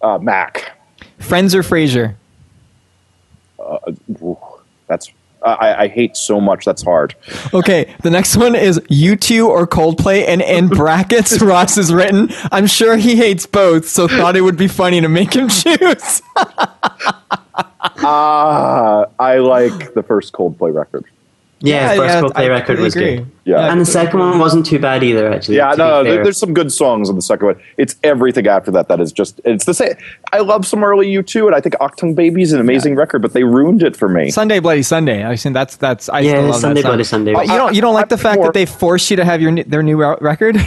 uh, Mac. Friends or Frasier? Ooh, That's I, I hate so much. That's hard. Okay, the next one is U2 or Coldplay, and in brackets, Ross has written, I'm sure he hates both, so thought it would be funny to make him choose. Ah, I like the first Coldplay record. Yeah, first Coldplay I record completely was agree. good. Yeah. And the second one wasn't too bad either, actually. Yeah, to no, there- there's some good songs on the second one. It's everything after that that is just it's the same. I love some early U two, and I think Achtung Baby is an amazing record, but they ruined it for me. Sunday Bloody Sunday. I think that's that's I Yeah, still love Sunday that song. Bloody Sunday. But you don't you don't like the I'm fact more- that they force you to have your their new record?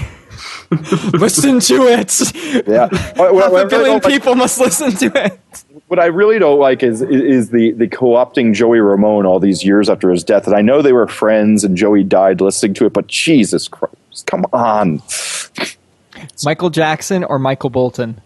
listen to it. Yeah, what, what- Half what I a really billion don't like- people must listen to it. What I really don't like is is the the co-opting Joey Ramone all these years after his death, and I know they were friends, and Joey died listening to it, but Jesus Christ, come on! Michael Jackson or Michael Bolton?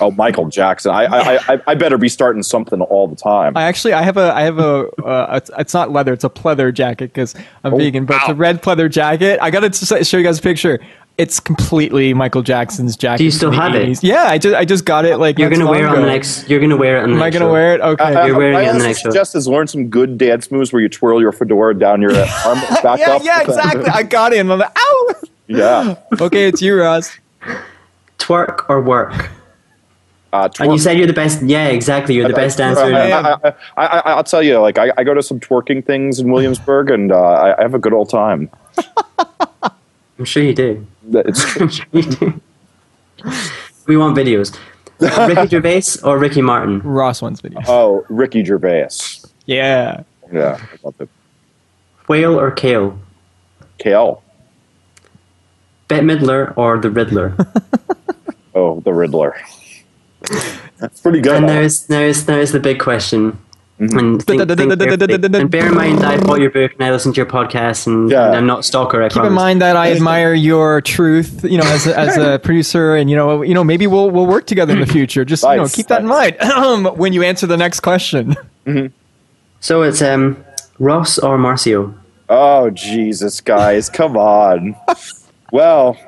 Oh, Michael Jackson, I I, I, I better be starting something all the time. I actually I have a I have a uh, it's, not leather it's a pleather jacket because I'm Oh, vegan but it's a red pleather jacket. I gotta show you guys a picture. It's completely Michael Jackson's jacket. Do you still from the have it? Yeah, I just I just got it like You're gonna wear it on the next. You're gonna wear it on the Am I next. gonna show. wear it? Okay. I- You're uh, wearing I it on the next show. Just is learn some good dance moves where you twirl your fedora down your uh, arm back yeah, up. yeah, exactly. I got it. And I'm like, ow. yeah. Okay, it's you, Ross. Twerk or work. Uh, And you said you're the best. Yeah, exactly. You're the best dancer. I, I, I, I, I, I'll tell you, like I, I go to some twerking things in Williamsburg, and uh, I, I have a good old time. I'm sure you do. It's I'm sure you do. we want videos. Ricky Gervais or Ricky Martin. Ross wants videos. oh, Ricky Gervais. Yeah. Yeah, I love it. Whale or Kale. Kale. Bette Midler or the Riddler. Oh, the Riddler. That's pretty good. and there's there's there's the big question. Mm-hmm. And, think, think and bear in mind, I bought your book and I listen to your podcast, and, Yeah. and I'm not stalker. I Keep in mind that I admire your truth, you know, as a, as a producer, and you know, you know, maybe we'll we'll work together in the future. Just you know, keep that in mind when you answer the next question. So it's um Ross or Marcio. Oh Jesus, guys, come on. well,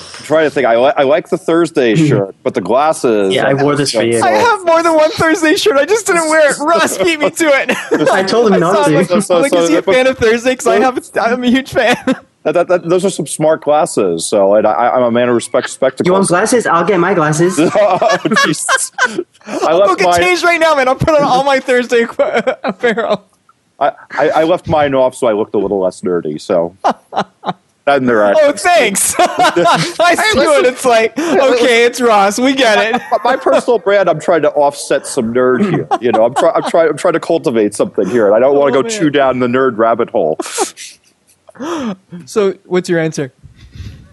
I'm trying to think. I, li- I like the Thursday hmm. shirt, but the glasses. Yeah, I wore this for you. I have more than one Thursday shirt. I just didn't wear it. Ross beat me to it. I told him I not saw, to. like, So- so- like, so is he a that- fan of Thursday? Because I have, I'm a huge fan. That, that, that, those are some smart glasses. So and I, I'm a man of respect. spectacles. You want glasses? I'll get my glasses. oh, Jesus. I Go left get mine. changed right now, man. I'll put on all my Thursday apparel. I, I, I left mine off so I looked a little less nerdy. So And they're Oh, thanks. I see it. it's like. Okay, it's Ross. We get it. my personal brand. I'm trying to offset some nerd here. You know, I'm trying. I'm trying. I'm trying to cultivate something here, and I don't want to Oh, go man. chew down the nerd rabbit hole. So, what's your answer?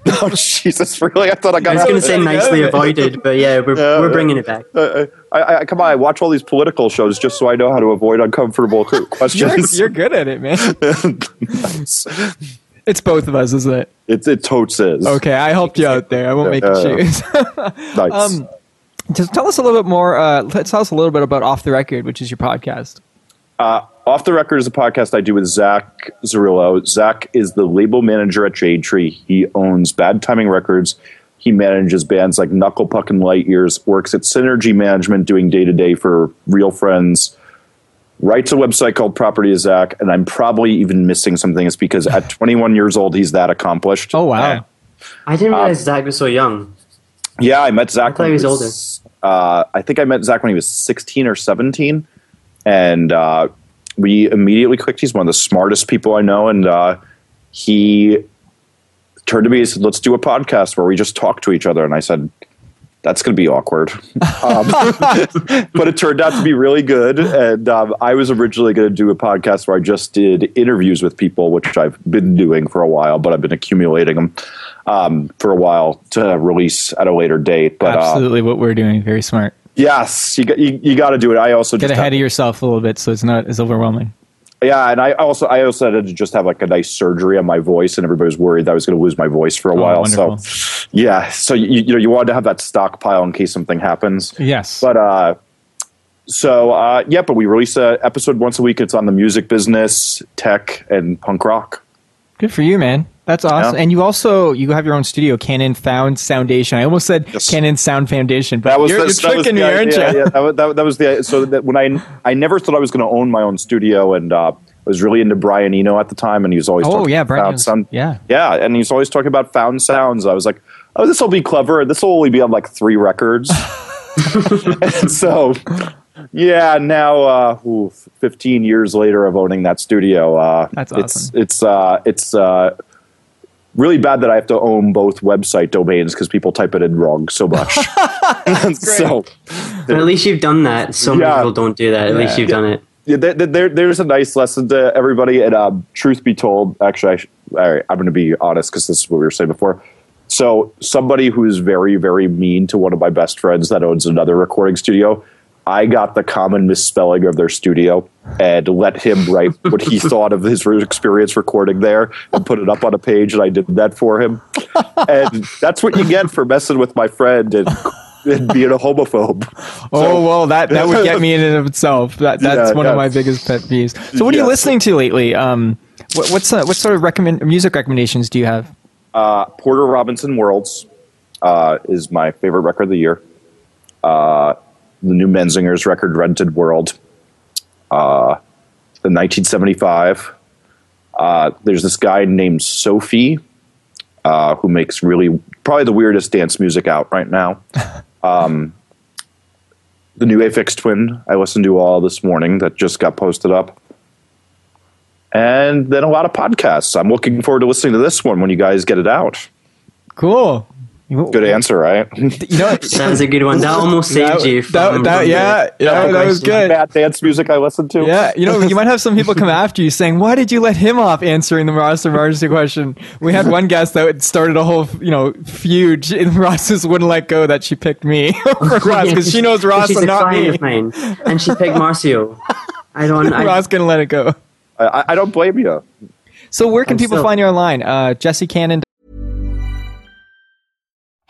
oh Jesus! Really? I thought I got. I was going to say nicely avoided, but yeah, we're, Yeah, we're bringing it back. Uh, I, I, come on! I watch all these political shows just so I know how to avoid uncomfortable You're, questions. you're good at it, man. It's both of us, isn't it? It's it totes is. Okay, I helped you out there. I won't make you Yeah. choose. Nice. Um, Just tell us a little bit more. Uh, let's tell us a little bit about Off the Record, which is your podcast. Uh, Off the Record is a podcast I do with Zach Zarrillo. Zach is the label manager at Jade Tree. He owns Bad Timing Records. He manages bands like Knuckle Puck and Light Years, works at Synergy Management doing day to day for Real Friends, writes a website called Property of Zach, and I'm probably even missing something. It's because at 21 years old, he's that accomplished. Oh wow! I didn't realize Zach was so young. Yeah, I met Zach. I thought when he was Uh, I think I met Zach when he was 16 or 17, and uh, we immediately clicked. He's one of the smartest people I know, and uh, he turned to me and said, "Let's do a podcast where we just talk to each other." And I said, "That's going to be awkward," um, but it turned out to be really good. And um, I was originally going to do a podcast where I just did interviews with people, which I've been doing for a while, but I've been accumulating them um, for a while to release at a later date. But uh, Absolutely, what we're doing. Very smart. Yes, you got you, you got to do it. I also Get ahead have- of yourself a little bit, so it's not as overwhelming. Yeah, and I also I also had to just have like a nice surgery on my voice, and everybody was worried that I was going to lose my voice for a Oh, while. wonderful. So yeah, so you you know you wanted to have that stockpile in case something happens. Yes. But uh, so uh, yeah, but we release a episode once a week. It's on the music business, tech, and punk rock. Good for you, man. That's awesome. Yeah. And you also you have your own studio, Cannon Found Foundation. I almost said Yes. Cannon Sound Foundation, but That was you're, the, you're that was tricking the me, aren't you? Yeah, that, was, that, that was the so that when I I never thought I was going to own my own studio, and uh, I was really into Brian Eno at the time, and he was always Oh, talking yeah, about Brian sound. yeah. yeah, and he's always talking about found sounds. I was like, oh, this will be clever. This will only be on like three records. and so, yeah, now uh, ooh, 15 years later of owning that studio, uh, That's it's awesome. it's uh, it's uh, really bad that I have to own both website domains because people type it in wrong so much. so. But at least you've done that. So many Yeah. people don't do that. At least you've done it. yeah, there, there, there's a nice lesson to everybody. And um, truth be told, actually, I sh- all right, I'm going to be honest because this is what we were saying before. So, somebody who's very, very mean to one of my best friends that owns another recording studio, I got the common misspelling of their studio and let him write what he thought of his experience recording there and put it up on a page, and I did that for him. And that's what you get for messing with my friend and, and being a homophobe. Oh well, that that would get me in and of itself. That that's Yeah, one of my biggest pet peeves. So, what are you listening to lately? Um, what, what's uh, what sort of recommend music recommendations do you have? Uh, Porter Robinson Worlds uh, is my favorite record of the year. Uh, the new Menzingers record, Rented World. Uh, the 1975. Uh, there's this guy named Sophie uh, who makes really probably the weirdest dance music out right now. um, the new Aphex Twin I listened to all this morning that just got posted up and then a lot of podcasts. I'm looking forward to listening to this one when you guys get it out. Cool. Good answer, right? You know, Sounds a good one. That almost saved that, you. that, From, that- from yeah, the- yeah, the that was good. Bad dance music I listened to. Yeah, you know, you might have some people come after you saying, "Why did you let him off answering the Ross and Marcy question?" We had one guest that started a whole, you know, feud, and Ross just wouldn't let go that she picked me over Ross because she knows Ross She's and a not me. of mine, and she picked Marcio. I don't. I, Ross gonna let it go. I, I don't blame you. So where can I'm people still- find you online? Uh, Jesse Cannon.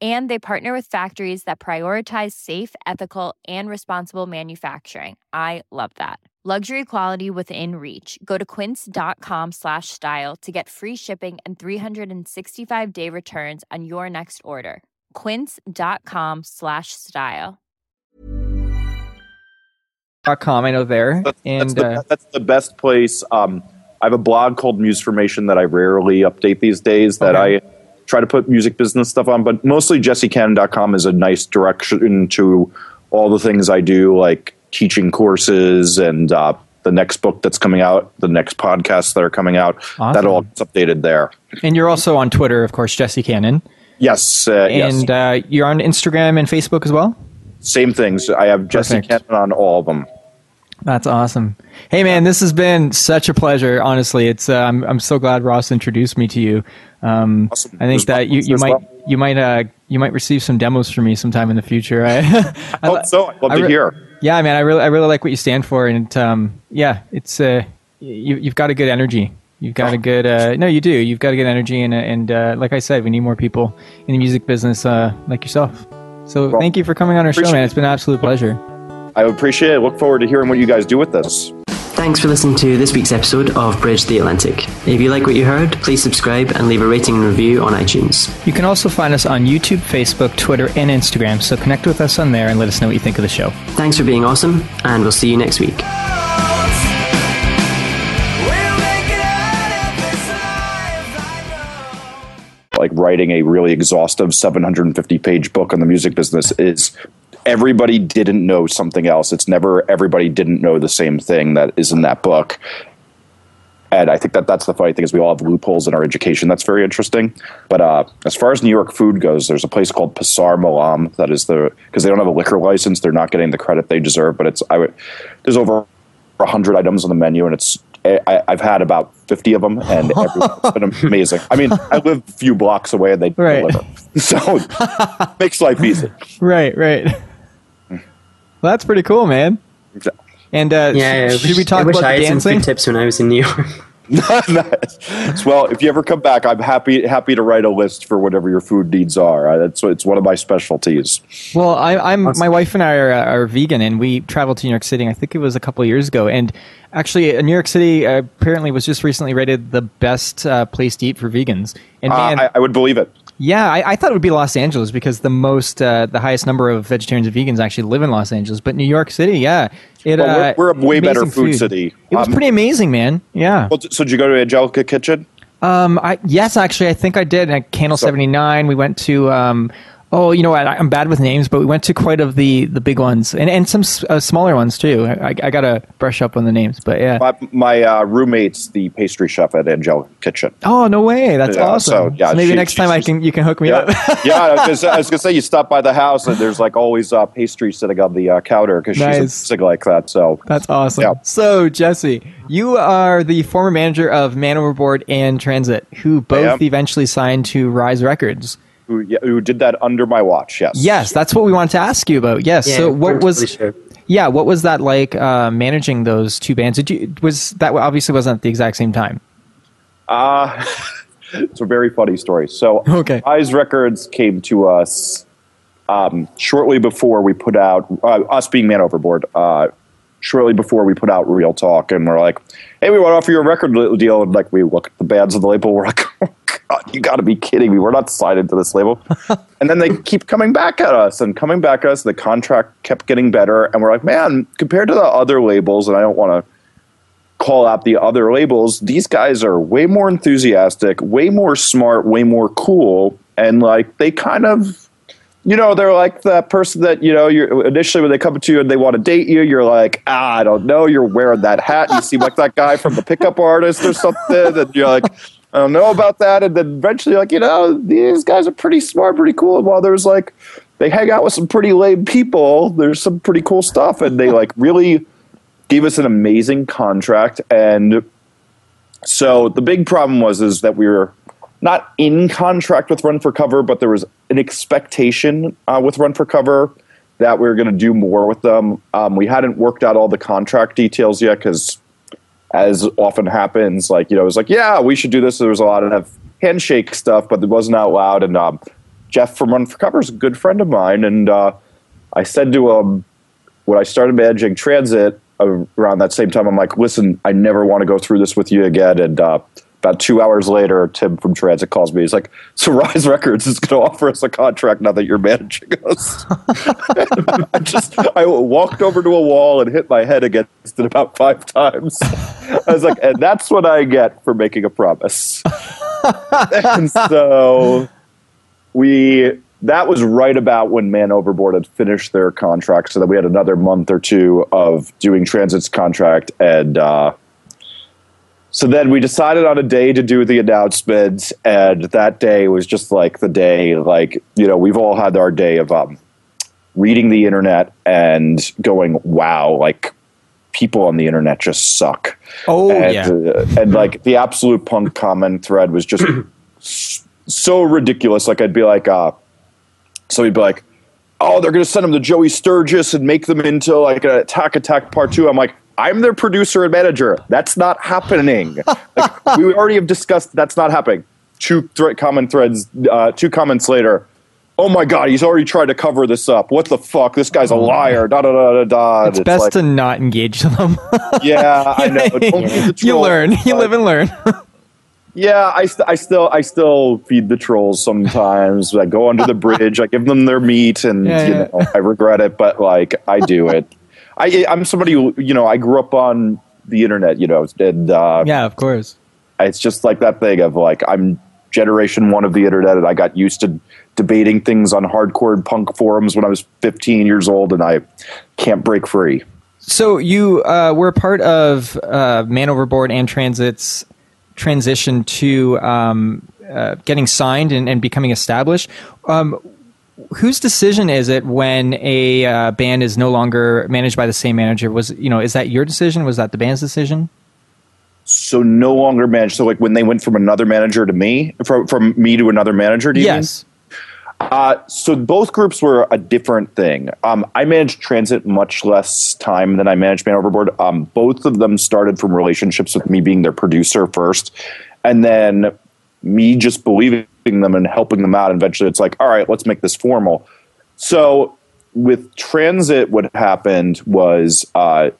And they partner with factories that prioritize safe, ethical, and responsible manufacturing. I love that. Luxury quality within reach. Go to quince.com slash style to get free shipping and 365 day returns on your next order. Quince.com slash style. dot com. I know there, That's, and that's, the, uh, that's the best place. Um, I have a blog called Musformation that I rarely update these days. That Okay. I try to put music business stuff on, but mostly jessecannon.com is a nice direction to all the things I do, like teaching courses and uh, the next book that's coming out, the next podcasts that are coming out. Awesome. That all gets updated there. And you're also on Twitter, of course, Jesse Cannon. Yes, uh, yes. And uh, you're on Instagram and Facebook as well? Same things. I have Jesse Cannon on all of them. That's awesome. Hey man, this has been such a pleasure. Honestly, it's uh, I'm I'm so glad Ross introduced me to you. Um, Awesome. I think There's that you, you might well. you might uh you might receive some demos from me sometime in the future. I, I Hope so. I'd love I to hear. Yeah, man, I really I really like what you stand for, and um, yeah, it's uh, you you've got a good energy. You've got a good uh, no, you do. You've got a good energy, and and uh, like I said, we need more people in the music business uh, like yourself. So Well, thank you for coming on our show, man. It's been an absolute pleasure. I appreciate it. Look forward to hearing what you guys do with this. Thanks for listening to this week's episode of Bridge the Atlantic. If you like what you heard, please subscribe and leave a rating and review on iTunes. You can also find us on YouTube, Facebook, Twitter, and Instagram. So connect with us on there and let us know what you think of the show. Thanks for being awesome, and we'll see you next week. like writing a really exhaustive 750 page book on the music business is everybody didn't know something else. It's never everybody didn't know the same thing that is in that book. And I think that that's the funny thing is we all have loopholes in our education. That's very interesting. But uh, as far as New York food goes, there's a place called Pasar Malam that is the because they don't have a liquor license, they're not getting the credit they deserve. But it's I would there's over hundred items on the menu, and it's I, I've had about fifty of them, and everyone's been amazing. I mean, I live a few blocks away, and they Right. deliver, so makes life easy. Right, right. Well, that's pretty cool, man. And uh, Yeah, sh- should we talk I wish about I the had dancing? food tips when I was in New York. Nice. well, if you ever come back, I'm happy happy to write a list for whatever your food needs are. Uh, That's it's one of my specialties. Well, I, I'm my wife and I are, uh, are vegan, and we traveled to New York City. I think it was a couple of years ago, and actually, uh, New York City uh, apparently was just recently rated the best uh, place to eat for vegans. And Uh, I, I would believe it. Yeah, I, I thought it would be Los Angeles because the most, uh, the highest number of vegetarians and vegans actually live in Los Angeles. But New York City, yeah, it, Well, uh, we're- we're a way better amazing food city. It was Um, pretty amazing, man. Yeah. Well, so did you go to Angelica Kitchen? Um, I yes, actually, I think I did. At Candle So- seventy nine, we went to. Um, oh, you know what? I, I'm bad with names, but we went to quite of the the big ones and and some uh, smaller ones too. I, I, I gotta brush up on the names, but yeah. My, my uh, roommate's the pastry chef at Angelica Kitchen. Oh no way! That's Yeah, awesome. so, yeah, maybe she- next time I can you can hook me Yeah, up. yeah. I was, gonna, I was gonna say you stop by the house and there's like always uh, pastry sitting on the uh, counter because Nice. she's amazing like that. So That's awesome. Yeah. So Jesse, you are the former manager of Man Overboard and Transit, who both eventually signed to Rise Records. Who, who did that under my watch? Yes. Yes, that's what we wanted to ask you about. Yes. Yeah, so what was sure. Yeah, what was that like uh, managing those two bands? Did you was that obviously wasn't at the exact same time? Uh, it's a very funny story. So, Okay. Rise Records came to us um, shortly before we put out, uh, us being Man Overboard, uh, shortly before we put out Real Talk. And we're like, hey, we want to offer you a record deal. And like, we look at the bands on the label, we're like, God, you got to be kidding me. We're not signed to this label. and then they keep coming back at us and coming back at us. The contract kept getting better. And we're like, man, compared to the other labels, and I don't want to call out the other labels, these guys are way more enthusiastic, way more smart, way more cool, and like they kind of, you know, they're like that person that you know. You're initially when they come to you and they want to date you, you're like, ah, I don't know. You're wearing that hat. And you seem like that guy from the pickup artist or something, and you're like. I don't know about that, and then eventually, like you know, these guys are pretty smart, pretty cool. And while there's like, they hang out with some pretty lame people. There's some pretty cool stuff, and they like really gave us an amazing contract and so the big problem was is that we were not in contract with run for cover but there was an expectation uh, with run for cover that we were going to do more with them um, we hadn't worked out all the contract details yet because as often happens like you know it was like yeah we should do this. There was a lot of handshake stuff but it wasn't out loud. And um, jeff from run for cover is a good friend of mine. And uh, i said to him when I started managing transit uh, around that same time, I'm like, listen, I never want to go through this with you again. And uh, about two hours later, Tim from Transit calls me. He's like, "So Rise Records is going to offer us a contract now that you're managing us." I just I walked over to a wall and hit my head against it about five times. I was like, "And that's what I get for making a promise." and so we that was right about when Man Overboard had finished their contract, so that we had another month or two of doing Transit's contract, and uh, so then we decided on a day to do the announcement, and that day was just like the day, like you know, we've all had our day of um, reading the internet and going, "Wow!" Like people on the internet just suck. Oh and, yeah, uh, and like the absolute punk comment thread was just so ridiculous. Like I'd be like, uh, so he'd be like, "Oh, they're going to send them to Joey Sturgis and make them into like an Attack Attack Part 2. I'm like, "I'm their producer and manager. That's not happening. like, we already have discussed that's not happening." Two th- common threads. Uh, two comments later. Oh my god, he's already tried to cover this up. What the fuck? This guy's a liar. Da da da da da. it's, best like, to not engage them. yeah, I know. you learn. You live and learn. Yeah, I, st- I still I still feed the trolls sometimes. I go under the bridge. I give them their meat, and yeah, you know I regret it, but like I do it. I I'm somebody who you know I grew up on the internet, you know, and uh, yeah, of course. It's just like that thing of like I'm generation one of the internet, and I got used to debating things on hardcore punk forums when I was 15 years old, and I can't break free. So you uh, were a part of uh, Man Overboard and Transit's transition to um, uh, getting signed and, and becoming established. Um, whose decision is it when a uh, band is no longer managed by the same manager? Was you know is that your decision? Was that the band's decision? So no longer managed. So like when they went from another manager to me, from from me to another manager. Do you yes. Mean? Uh, so both groups were a different thing. Um, I managed Transit much less time than I managed Man Overboard. Um, both of them started from relationships with me being their producer first, and then me just believing them and helping them out. And eventually, it's like, all right, let's make this formal. So with Transit, what happened was uh,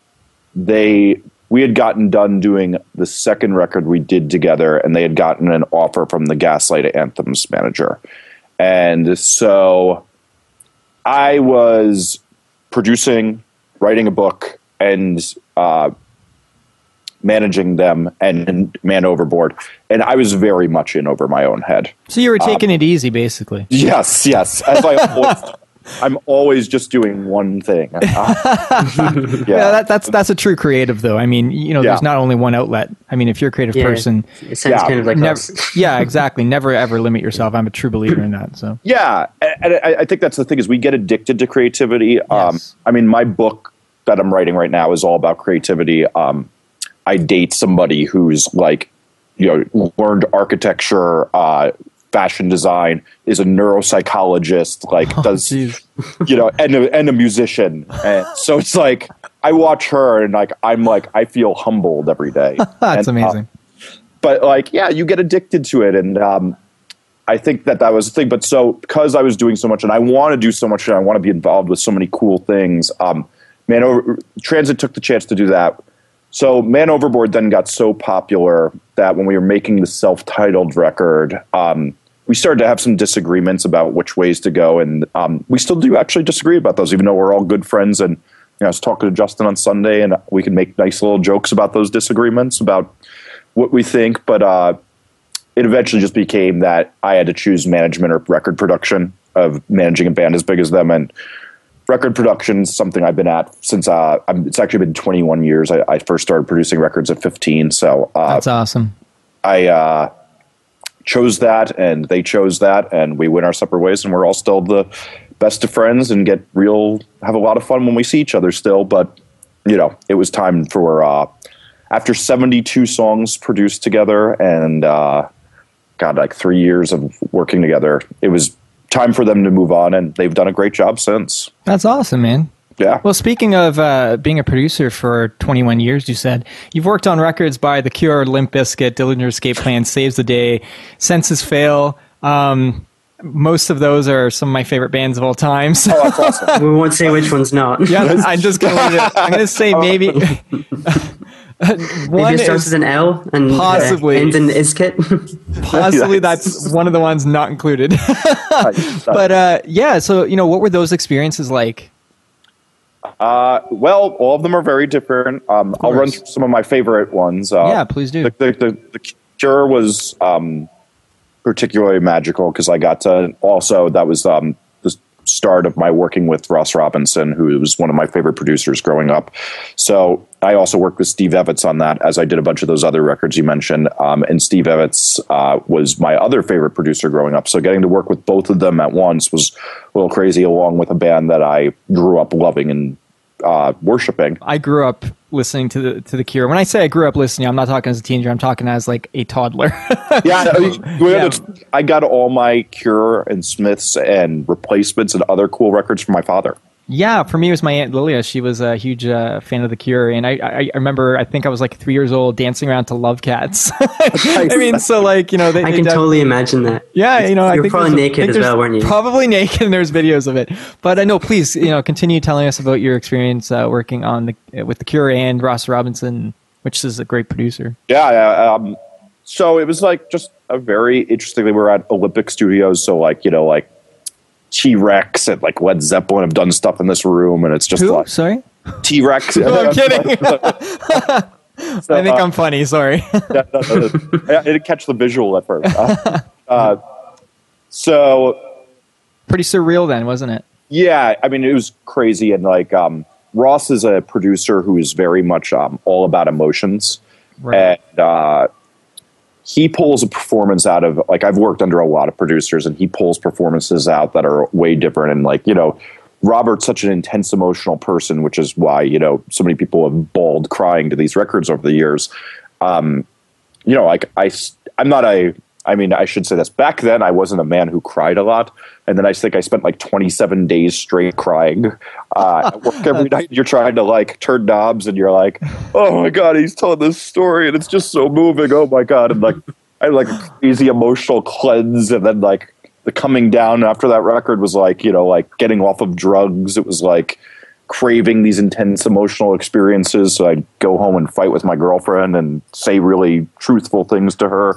they we had gotten done doing the second record we did together, and they had gotten an offer from the Gaslight Anthems manager. And so I was producing, writing a book, and uh, managing them and, and, man overboard. And I was very much in over my own head. So you were taking um, it easy, basically. Yes, yes. As I always, I'm always just doing one thing. Uh, yeah, yeah that, that's that's a true creative, though. I mean, you know, yeah. there's not only one outlet. I mean, if you're a creative yeah, person, it sounds yeah, kind of like never, yeah, exactly. Never ever limit yourself. I'm a true believer in that. So yeah, and I, I think that's the thing is we get addicted to creativity. Um, yes. I mean, my book that I'm writing right now is all about creativity. Um, I date somebody who's like, you know, learned architecture, uh, fashion design, is a neuropsychologist, like oh, does geez. you know, and a, and a musician. And so it's like I watch her and like I'm like I feel humbled every day. That's and, uh, amazing. Uh, but like, yeah, you get addicted to it, and um, I think that that was the thing. But so because I was doing so much, and I want to do so much, and I want to be involved with so many cool things. Um, man, over, Transit took the chance to do that. So Man Overboard then got so popular that when we were making the self-titled record, um, we started to have some disagreements about which ways to go, and um, we still do actually disagree about those, even though we're all good friends. And you know, I was talking to Justin on Sunday, and we can make nice little jokes about those disagreements about what we think. But uh, it eventually just became that I had to choose management or record production of managing a band as big as them, and record production is something I've been at since uh, it's actually been 21 years. I, I, first started producing records at 15, so uh, that's awesome. I uh, chose that and they chose that and we went our separate ways and we're all still the best of friends and get real have a lot of fun when we see each other still but you know it was time for uh after 72 songs produced together and uh god like 3 years of working together it was time for them to move on and they've done a great job since that's awesome man yeah. Well, speaking of uh, being a producer for 21 years, you said you've worked on records by The Cure, Limp Bizkit, Dillinger Escape Plan, Saves the Day, Senses Fail. Um, most of those are some of my favorite bands of all time. So. Oh, that's awesome. we won't say which one's not. yeah, I'm just gonna. I'm gonna say maybe. One it starts with an L and possibly uh, ends in Iskit. possibly that's one of the ones not included. but uh, yeah, so you know, what were those experiences like? Uh, well, all of them are very different. Um, I'll run through some of my favorite ones. Uh, yeah, please do. The, the, the, the Cure was um, particularly magical because I got to also that was um, the start of my working with Ross Robinson, who was one of my favorite producers growing up. So I also worked with Steve Evetts on that, as I did a bunch of those other records you mentioned. Um, and Steve Evetts uh, was my other favorite producer growing up. So getting to work with both of them at once was a little crazy, along with a band that I grew up loving and uh, worshiping. I grew up listening to the to the Cure. When I say I grew up listening, I'm not talking as a teenager. I'm talking as like a toddler. yeah, yeah, I got all my Cure and Smiths and replacements and other cool records from my father. Yeah, for me it was my aunt Lilia. She was a huge uh, fan of The Cure, and I, I, remember I think I was like three years old dancing around to Love Cats. I mean, so like you know, they, I they can totally imagine that. Yeah, you know, you were probably naked as well, weren't you? Probably naked, and there's videos of it. But I know, please, you know, continue telling us about your experience uh, working on the with The Cure and Ross Robinson, which is a great producer. Yeah, yeah. Um, so it was like just a very interesting. We were at Olympic Studios, so like you know, like T Rex and like Led Zeppelin have done stuff in this room, and it's just Who? like sorry, T Rex. no, I'm kidding. So, I think uh, I'm funny. Sorry. yeah, no, no, I didn't catch the visual at first. Uh, uh, so pretty surreal then, wasn't it? Yeah, I mean it was crazy, and like um, Ross is a producer who is very much um, all about emotions, right. and uh, he pulls a performance out of like I've worked under a lot of producers and he pulls performances out that are way different and like you know Robert's such an intense emotional person which is why you know so many people have bawled crying to these records over the years. Um you know like I I'm not a I mean, I should say this. Back then, I wasn't a man who cried a lot, and then I think I spent like 27 days straight crying. Uh, I work every night. You're trying to like turn knobs, and you're like, "Oh my god, he's telling this story, and it's just so moving." Oh my god, and like I had like a crazy emotional cleanse, and then like the coming down after that record was like you know like getting off of drugs. It was like craving these intense emotional experiences. So I'd go home and fight with my girlfriend and say really truthful things to her.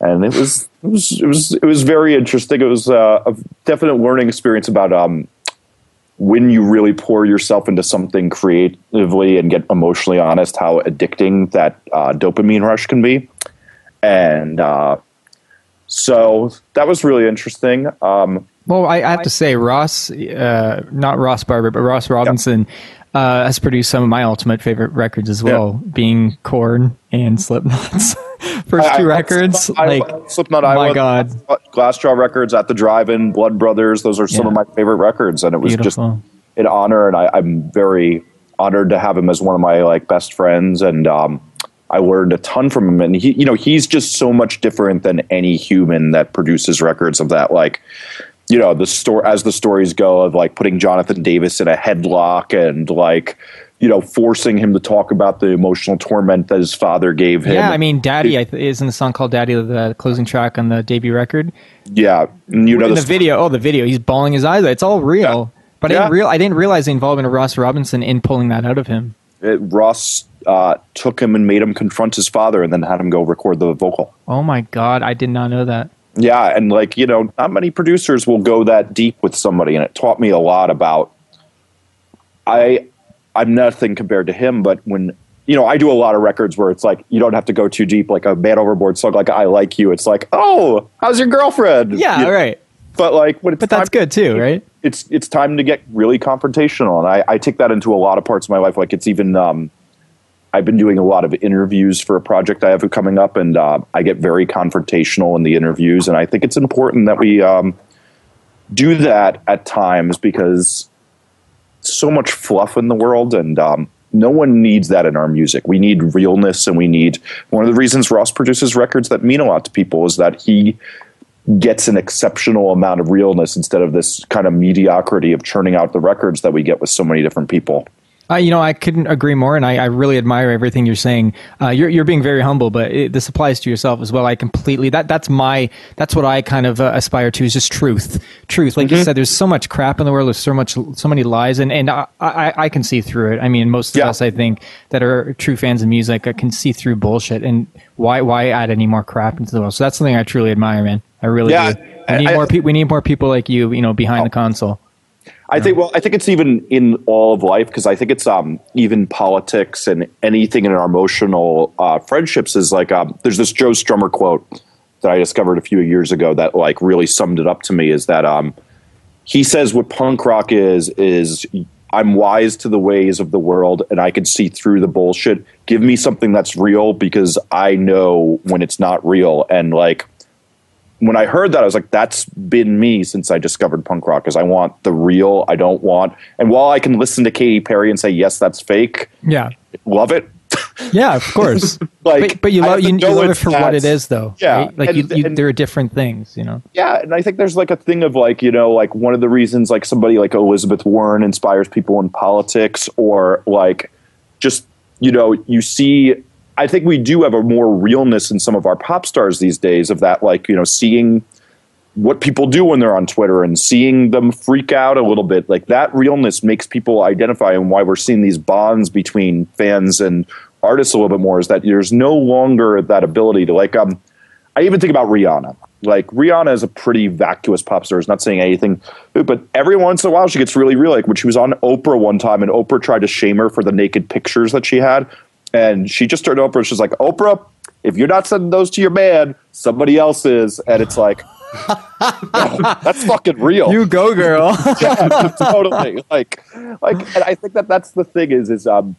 And it was, it was, it was, it was very interesting. It was uh, a definite learning experience about, um, when you really pour yourself into something creatively and get emotionally honest, how addicting that uh, dopamine rush can be. And uh, so that was really interesting. Um, well, I, I have to say, Ross, uh, not Ross Barber, but Ross Robinson uh, has produced some of my ultimate favorite records as well, being Korn and Slipknot's first I, two I, records. Like Slipknot, my God, Glassjaw Records at the Drive-In, Blood Brothers. Those are some yeah. of my favorite records, and it was Beautiful. just an honor, and I, am very honored to have him as one of my like best friends, and um, I learned a ton from him. And he, you know, he's just so much different than any human that produces records of that like you know the story as the stories go of like putting Jonathan Davis in a headlock and like you know forcing him to talk about the emotional torment that his father gave him. Yeah, I mean, "Daddy" it, is in the song called "Daddy," the closing track on the debut record. Yeah, and you know in the, the video. Oh, the video. He's bawling his eyes out. It's all real. Yeah. But I, didn't real, I didn't realize the involvement of Ross Robinson in pulling that out of him. It, Ross uh, took him and made him confront his father, and then had him go record the vocal. Oh my god, I did not know that. Yeah, and like you know, not many producers will go that deep with somebody, and it taught me a lot about. I, I'm nothing compared to him, but when you know, I do a lot of records where it's like you don't have to go too deep, like a Man Overboard song, like I Like You. It's like, oh, how's your girlfriend? Yeah, you right. But like, when but that's good too, right? It's it's time to get really confrontational, and I, I take that into a lot of parts of my life. Like it's even um, I've been doing a lot of interviews for a project I have coming up, and uh, I get very confrontational in the interviews. And I think it's important that we um, do that at times because so much fluff in the world, and um, no one needs that in our music. We need realness, and we need one of the reasons Ross produces records that mean a lot to people is that he gets an exceptional amount of realness instead of this kind of mediocrity of churning out the records that we get with so many different people. Uh, you know, I couldn't agree more, and I, I really admire everything you're saying. Uh, you're you're being very humble, but it, this applies to yourself as well. I completely that that's my that's what I kind of uh, aspire to is just truth, truth. Like mm-hmm. you said, there's so much crap in the world. There's so much so many lies, and and I I, I can see through it. I mean, most of yeah. us, I think, that are true fans of music, I can see through bullshit. And why why add any more crap into the world? So that's something I truly admire, man. I really yeah, do. We need I, more people. We need more people like you, you know, behind oh. the console. I think well, I think it's even in all of life because I think it's um, even politics and anything in our emotional uh, friendships is like um, there's this Joe Strummer quote that I discovered a few years ago that like really summed it up to me is that um, he says what punk rock is is I'm wise to the ways of the world and I can see through the bullshit. Give me something that's real because I know when it's not real and like when I heard that, I was like, that's been me since I discovered punk rock. Because I want the real. I don't want. And while I can listen to Katy Perry and say yes, that's fake. Yeah, love it. yeah, of course. like, but, but you love you, you love it for what it is, though. Yeah, right? like and, you, you, and, there are different things, you know. Yeah, and I think there's like a thing of like you know like one of the reasons like somebody like Elizabeth Warren inspires people in politics, or like just you know you see I think we do have a more realness in some of our pop stars these days of that, like, you know, seeing what people do when they're on Twitter and seeing them freak out a little bit. Like that realness makes people identify and why we're seeing these bonds between fans and artists a little bit more is that there's no longer that ability to like um I even think about Rihanna. Like Rihanna is a pretty vacuous pop star. Is not saying anything, but every once in a while she gets really real. Like when she was on Oprah one time, and Oprah tried to shame her for the naked pictures that she had. And she just turned over and she's like, Oprah, if you're not sending those to your man, somebody else is. And it's like, that's fucking real. You go, girl. yeah, totally. Like, like, and I think that that's the thing is, is um,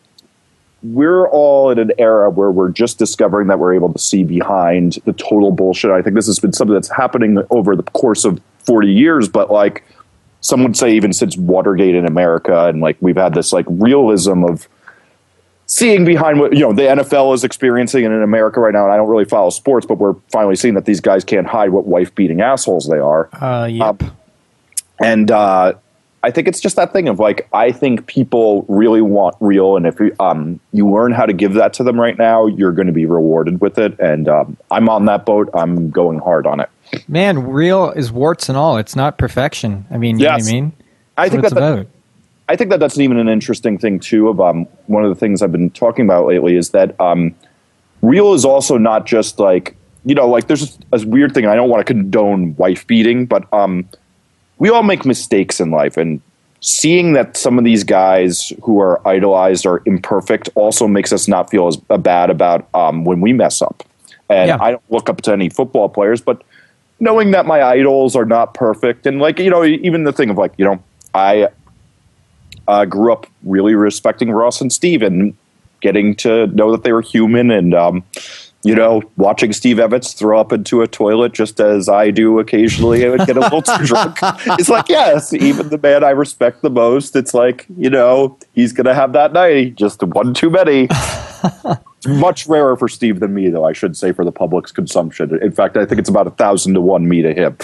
we're all in an era where we're just discovering that we're able to see behind the total bullshit. I think this has been something that's happening over the course of 40 years, but like some would say even since Watergate in America, and like we've had this like realism of seeing behind what you know the NFL is experiencing in America right now, and I don't really follow sports, but we're finally seeing that these guys can't hide what wife beating assholes they are. Uh, yep. Um, and uh, I think it's just that thing of like I think people really want real, and if you, um, you learn how to give that to them right now, you're going to be rewarded with it. And um, I'm on that boat. I'm going hard on it. Man, real is warts and all. It's not perfection. I mean, you yes. know what I mean. I think that's that, I think that that's even an interesting thing too. Of um, one of the things I've been talking about lately is that um, real is also not just like you know, like there's a weird thing. I don't want to condone wife beating, but um, we all make mistakes in life, and seeing that some of these guys who are idolized are imperfect also makes us not feel as bad about um, when we mess up. And yeah. I don't look up to any football players, but knowing that my idols are not perfect, and like you know, even the thing of like you know, I uh, grew up really respecting Ross and Steve and getting to know that they were human and um, you know, watching Steve Evetts throw up into a toilet just as I do occasionally, I would get a little too drunk. It's like, yes, even the man I respect the most, it's like, you know, he's going to have that night, just one too many. much rarer for Steve than me, though, I should say, for the public's consumption. In fact, I think it's about a thousand to one me to him.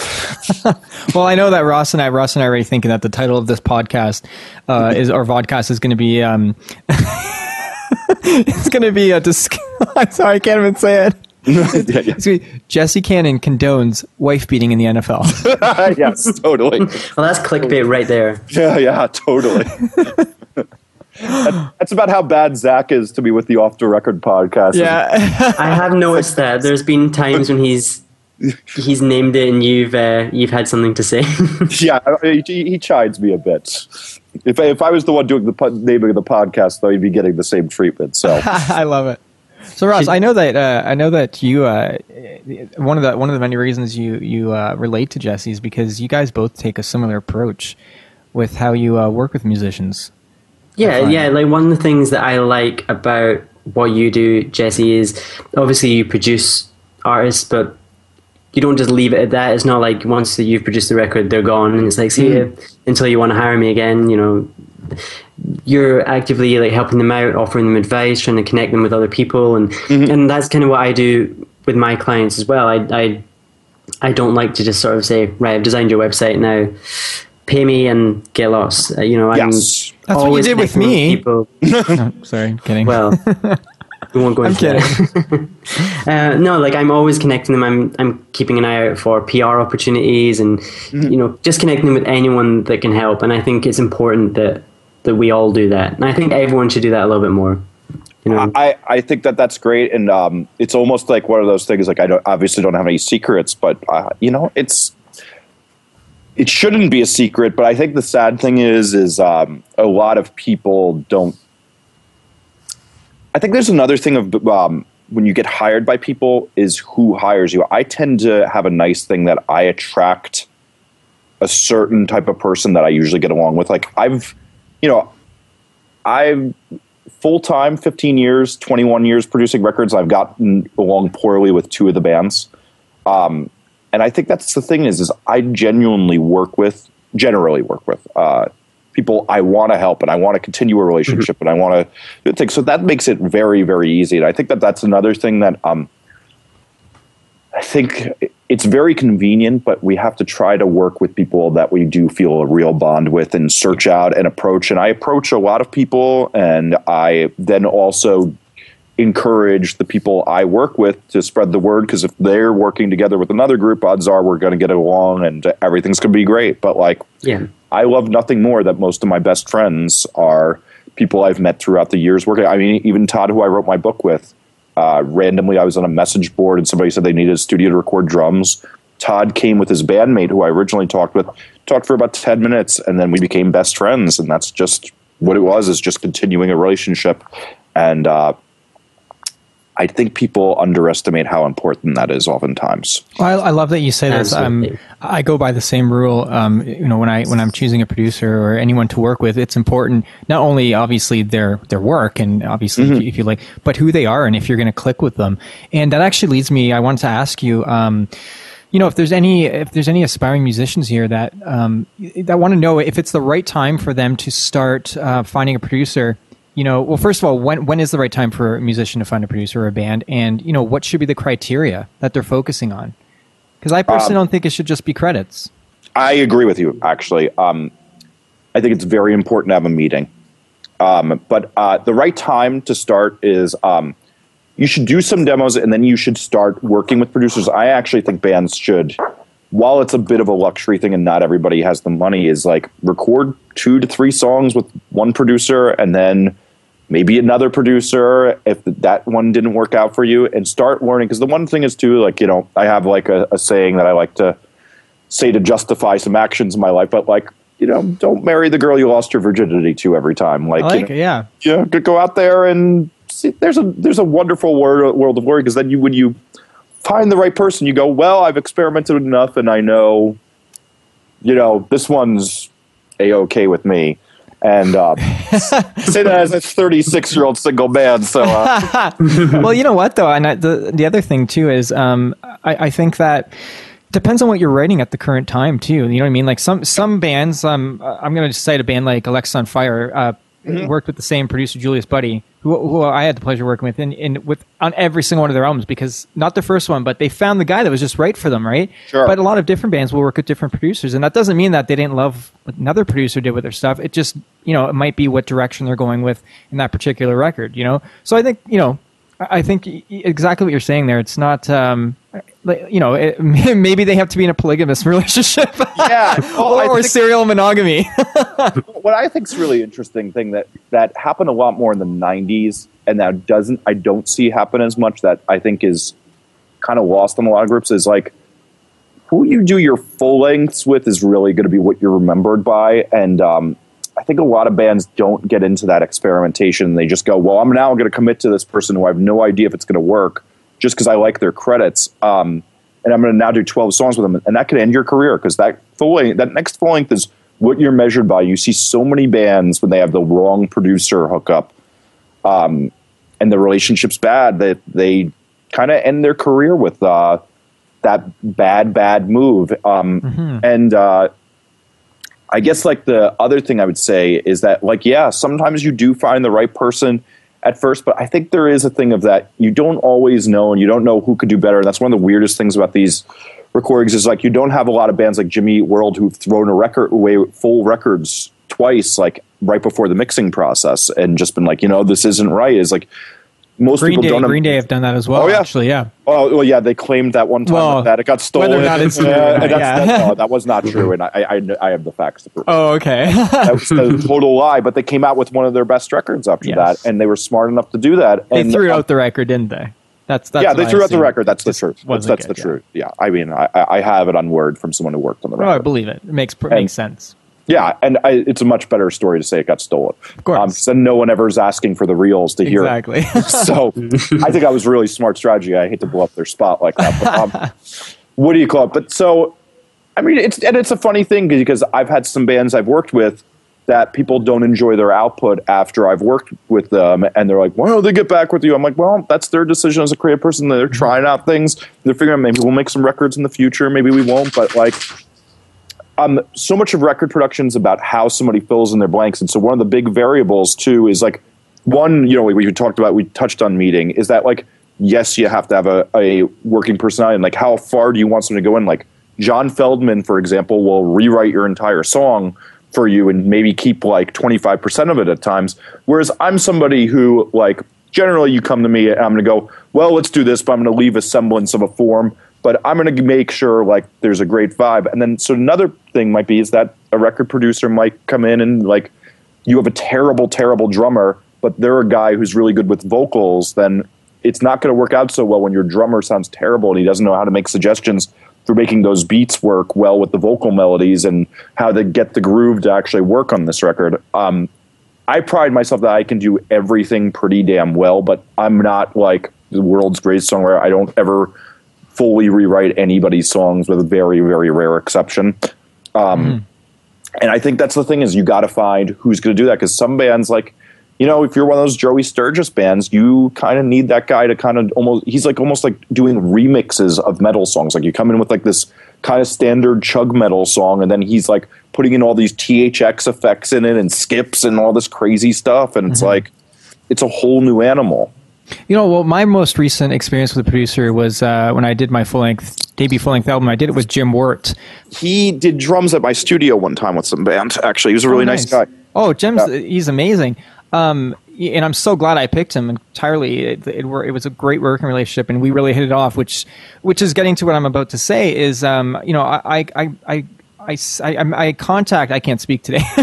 well, I know that Ross and I, Ross and I are already thinking that the title of this podcast uh, is, or vodcast is going to be, um, it's going to be a disc- I'm sorry, I can't even say it. yeah, yeah. Jesse Cannon condones wife beating in the NFL. yes, totally. Well, that's clickbait right there. Yeah, yeah, totally. That's about how bad Zach is to be with the Off the Record podcast. Yeah, I have noticed that. There's been times when he's he's named it and you've uh, you've had something to say. yeah, he, he, chides me a bit. If I, if I was the one doing the po- naming of the podcast, though, he'd be getting the same treatment. So I love it. So Ross, I know that uh, I know that you uh, one of the one of the many reasons you you uh, relate to Jesse is because you guys both take a similar approach with how you uh, work with musicians. Yeah, yeah. Like one of the things that I like about what you do, Jesse, is obviously you produce artists, but you don't just leave it at that. It's not like once you've produced the record, they're gone, and it's like see mm. you until you want to hire me again. You know, you're actively like helping them out, offering them advice, trying to connect them with other people, and mm-hmm. and that's kind of what I do with my clients as well. I I I don't like to just sort of say, right, I've designed your website now, pay me and get lost. Uh, you know, yes. I'm That's what you did with me. people. No, sorry, kidding. Well, we won't go I'm into kidding. that. uh, no, like I'm always connecting them. I'm I'm keeping an eye out for PR opportunities and Mm-hmm. you know just connecting them with anyone that can help. And I think it's important that that we all do that. And I think everyone should do that a little bit more. You know, I, I think that that's great, and um, it's almost like one of those things. Like I don't obviously don't have any secrets, but uh, you know, it's it shouldn't be a secret. But I think the sad thing is, is um, a lot of people don't. I think there's another thing of um, when you get hired by people is who hires you. I tend to have a nice thing that I attract a certain type of person that I usually get along with. Like I've, you know, I've full time, 15 years, 21 years producing records. I've gotten along poorly with two of the bands. Um, and I think that's the thing is, is I genuinely work with, generally work with, uh, people I want to help and I want to continue a relationship and I want to think. So that makes it very, very easy. And I think that that's another thing that, um, I think it's very convenient, but we have to try to work with people that we do feel a real bond with and search out and approach. And I approach a lot of people, and I then also encourage the people I work with to spread the word because if they're working together with another group, odds are we're going to get along and everything's going to be great. But like, yeah. I love nothing more that most of my best friends are people I've met throughout the years working. I mean, even Todd, who I wrote my book with, uh, randomly I was on a message board and somebody said they needed a studio to record drums. Todd came with his bandmate, who I originally talked with, talked for about ten minutes, and then we became best friends. And that's just what it was: is just continuing a relationship. And uh, I think people underestimate how important that is oftentimes. Well, I, I love that you say this. Um, I go by the same rule. Um, you know, when I when I'm choosing a producer or anyone to work with, it's important not only obviously their their work and obviously if, you, if you like, but who they are and if you're going to click with them. And that actually leads me. I wanted to ask you. Um, you know, if there's any if there's any aspiring musicians here that um, that want to know if it's the right time for them to start uh, finding a producer. You know, well, first of all, when when is the right time for a musician to find a producer or a band, and you know, what should be the criteria that they're focusing on? Because I personally don't think it should just be credits. I agree with you, actually. Um, I think it's very important to have a meeting. Um, but uh, the right time to start is um, you should do some demos and then you should start working with producers. I actually think bands should, while it's a bit of a luxury thing and not everybody has the money, is like record two to three songs with one producer and then maybe another producer if that one didn't work out for you and start learning. Because the one thing is, too, like, you know, I have like a, a saying that I like to say to justify some actions in my life, but like, you know, don't marry the girl you lost your virginity to every time. Like, like you it, yeah. yeah, go- go out there and see, there's a there's a wonderful world world of worry because then you when you find the right person, you go, well, I've experimented enough and I know, you know, this one's a okay with me. And uh, say that as a 36 year old single man. So uh, well, you know what though, and I, the the other thing too is, um, I, I think that depends on what you're writing at the current time too. You know what I mean? Like some some bands, um, I'm going to cite a band like Alexisonfire. Uh, Worked with the same producer Julius Butty, who, who I had the pleasure of working with, and, and with on every single one of their albums because not the first one, but they found the guy that was just right for them, right? Sure. But a lot of different bands will work with different producers, and that doesn't mean that they didn't love what another producer did with their stuff. It just you know it might be what direction they're going with in that particular record, you know. So I think you know I think exactly what you're saying there. It's not, um, you know, it, maybe they have to be in a polygamous relationship, yeah, well, or, or serial monogamy. what I think is really interesting thing that that happened a lot more in the '90s, and that doesn't I don't see happen as much. That I think is kind of lost in a lot of groups is like who you do your full lengths with is really going to be what you're remembered by, and um, I think a lot of bands don't get into that experimentation. They just go, "Well, I'm now going to commit to this person who I have no idea if it's going to work, just because I like their credits." Um, and I'm going to now do 12 songs with them, and that could end your career because that full length, that next full length is what you're measured by. You see so many bands when they have the wrong producer hookup, um, and the relationship's bad that they kind of end their career with uh, that bad, bad move. Um, And uh, I guess like the other thing I would say is that like yeah, sometimes you do find the right person at first, but I think there is a thing of that you don't always know and you don't know who could do better. And that's one of the weirdest things about these recordings is like you don't have a lot of bands like Jimmy Eat World who've thrown a record away full records twice, like right before the mixing process, and just been like, you know, this isn't right. Is like most Green people Day, don't. Green Day have done that as well. Oh, yeah. actually, yeah. Oh well, yeah, they claimed that one time Well, that it got stolen. whether or not it's true or Uh, that's, yeah. that, no, that was not true, and I, I, I have the facts to prove. it. Oh, okay. that was the total lie. But they came out with one of their best records after Yes. that, and they were smart enough to do that. And they threw uh, out the record, didn't they? That's, that's yeah, what they I threw out the record. That's the truth. That's, that's good, the yeah. truth. Yeah, I mean, I, I I have it on word from someone who worked on the record. Oh, I believe it. It makes makes sense. Yeah, and I, it's a much better story to say it got stolen. Of course. um, no one ever is asking for the reels to hear. it. Exactly. so I think that was really smart strategy. I hate to blow up their spot like that, but um, what do you call it? But so, I mean, it's and it's a funny thing because I've had some bands I've worked with that people don't enjoy their output after I've worked with them, and they're like, "Why don't they get back with you?" I'm like, "Well, that's their decision as a creative person. They're trying out things. They're figuring out maybe we'll make some records in the future, maybe we won't." But like, um, so much of record production is about how somebody fills in their blanks, and so one of the big variables too is like one. You know, we, we talked about, we touched on meeting is that like yes, you have to have a, a working personality, and like how far do you want someone to go in? Like John Feldmann, for example, will rewrite your entire song for you and maybe keep like 25% of it at times. Whereas I'm somebody who, like, generally you come to me and I'm going to go, well, let's do this, but I'm going to leave a semblance of a form. But I'm going to make sure like there's a great vibe. And then, so another thing might be is that a record producer might come in and like, you have a terrible, terrible drummer, but they're a guy who's really good with vocals, then it's not going to work out so well when your drummer sounds terrible and he doesn't know how to make suggestions for making those beats work well with the vocal melodies and how to get the groove to actually work on this record. Um, I pride myself that I can do everything pretty damn well, but I'm not like the world's greatest songwriter. I don't ever fully rewrite anybody's songs with a very, very rare exception. Um, And I think that's the thing is you got to find who's going to do that because some bands like, you know, if you're one of those Joey Sturgis bands, you kind of need that guy to kind of almost, he's like almost like doing remixes of metal songs. Like you come in with like this kind of standard chug metal song, and then he's like putting in all these THX effects in it and skips and all this crazy stuff. And it's like, it's a whole new animal. You know, well, my most recent experience with a producer was uh, when I did my full length debut full length album. I did it with Jim Wirt. He did drums at my studio one time with some band, actually. He was a really Oh, nice guy. Oh, Jim's Yeah. he's amazing. Um, and I'm so glad I picked him entirely. It, it, were, it was a great working relationship, and we really hit it off. Which, which is getting to what I'm about to say is, um, you know, I, I, I, I I, I- contact. I can't speak today.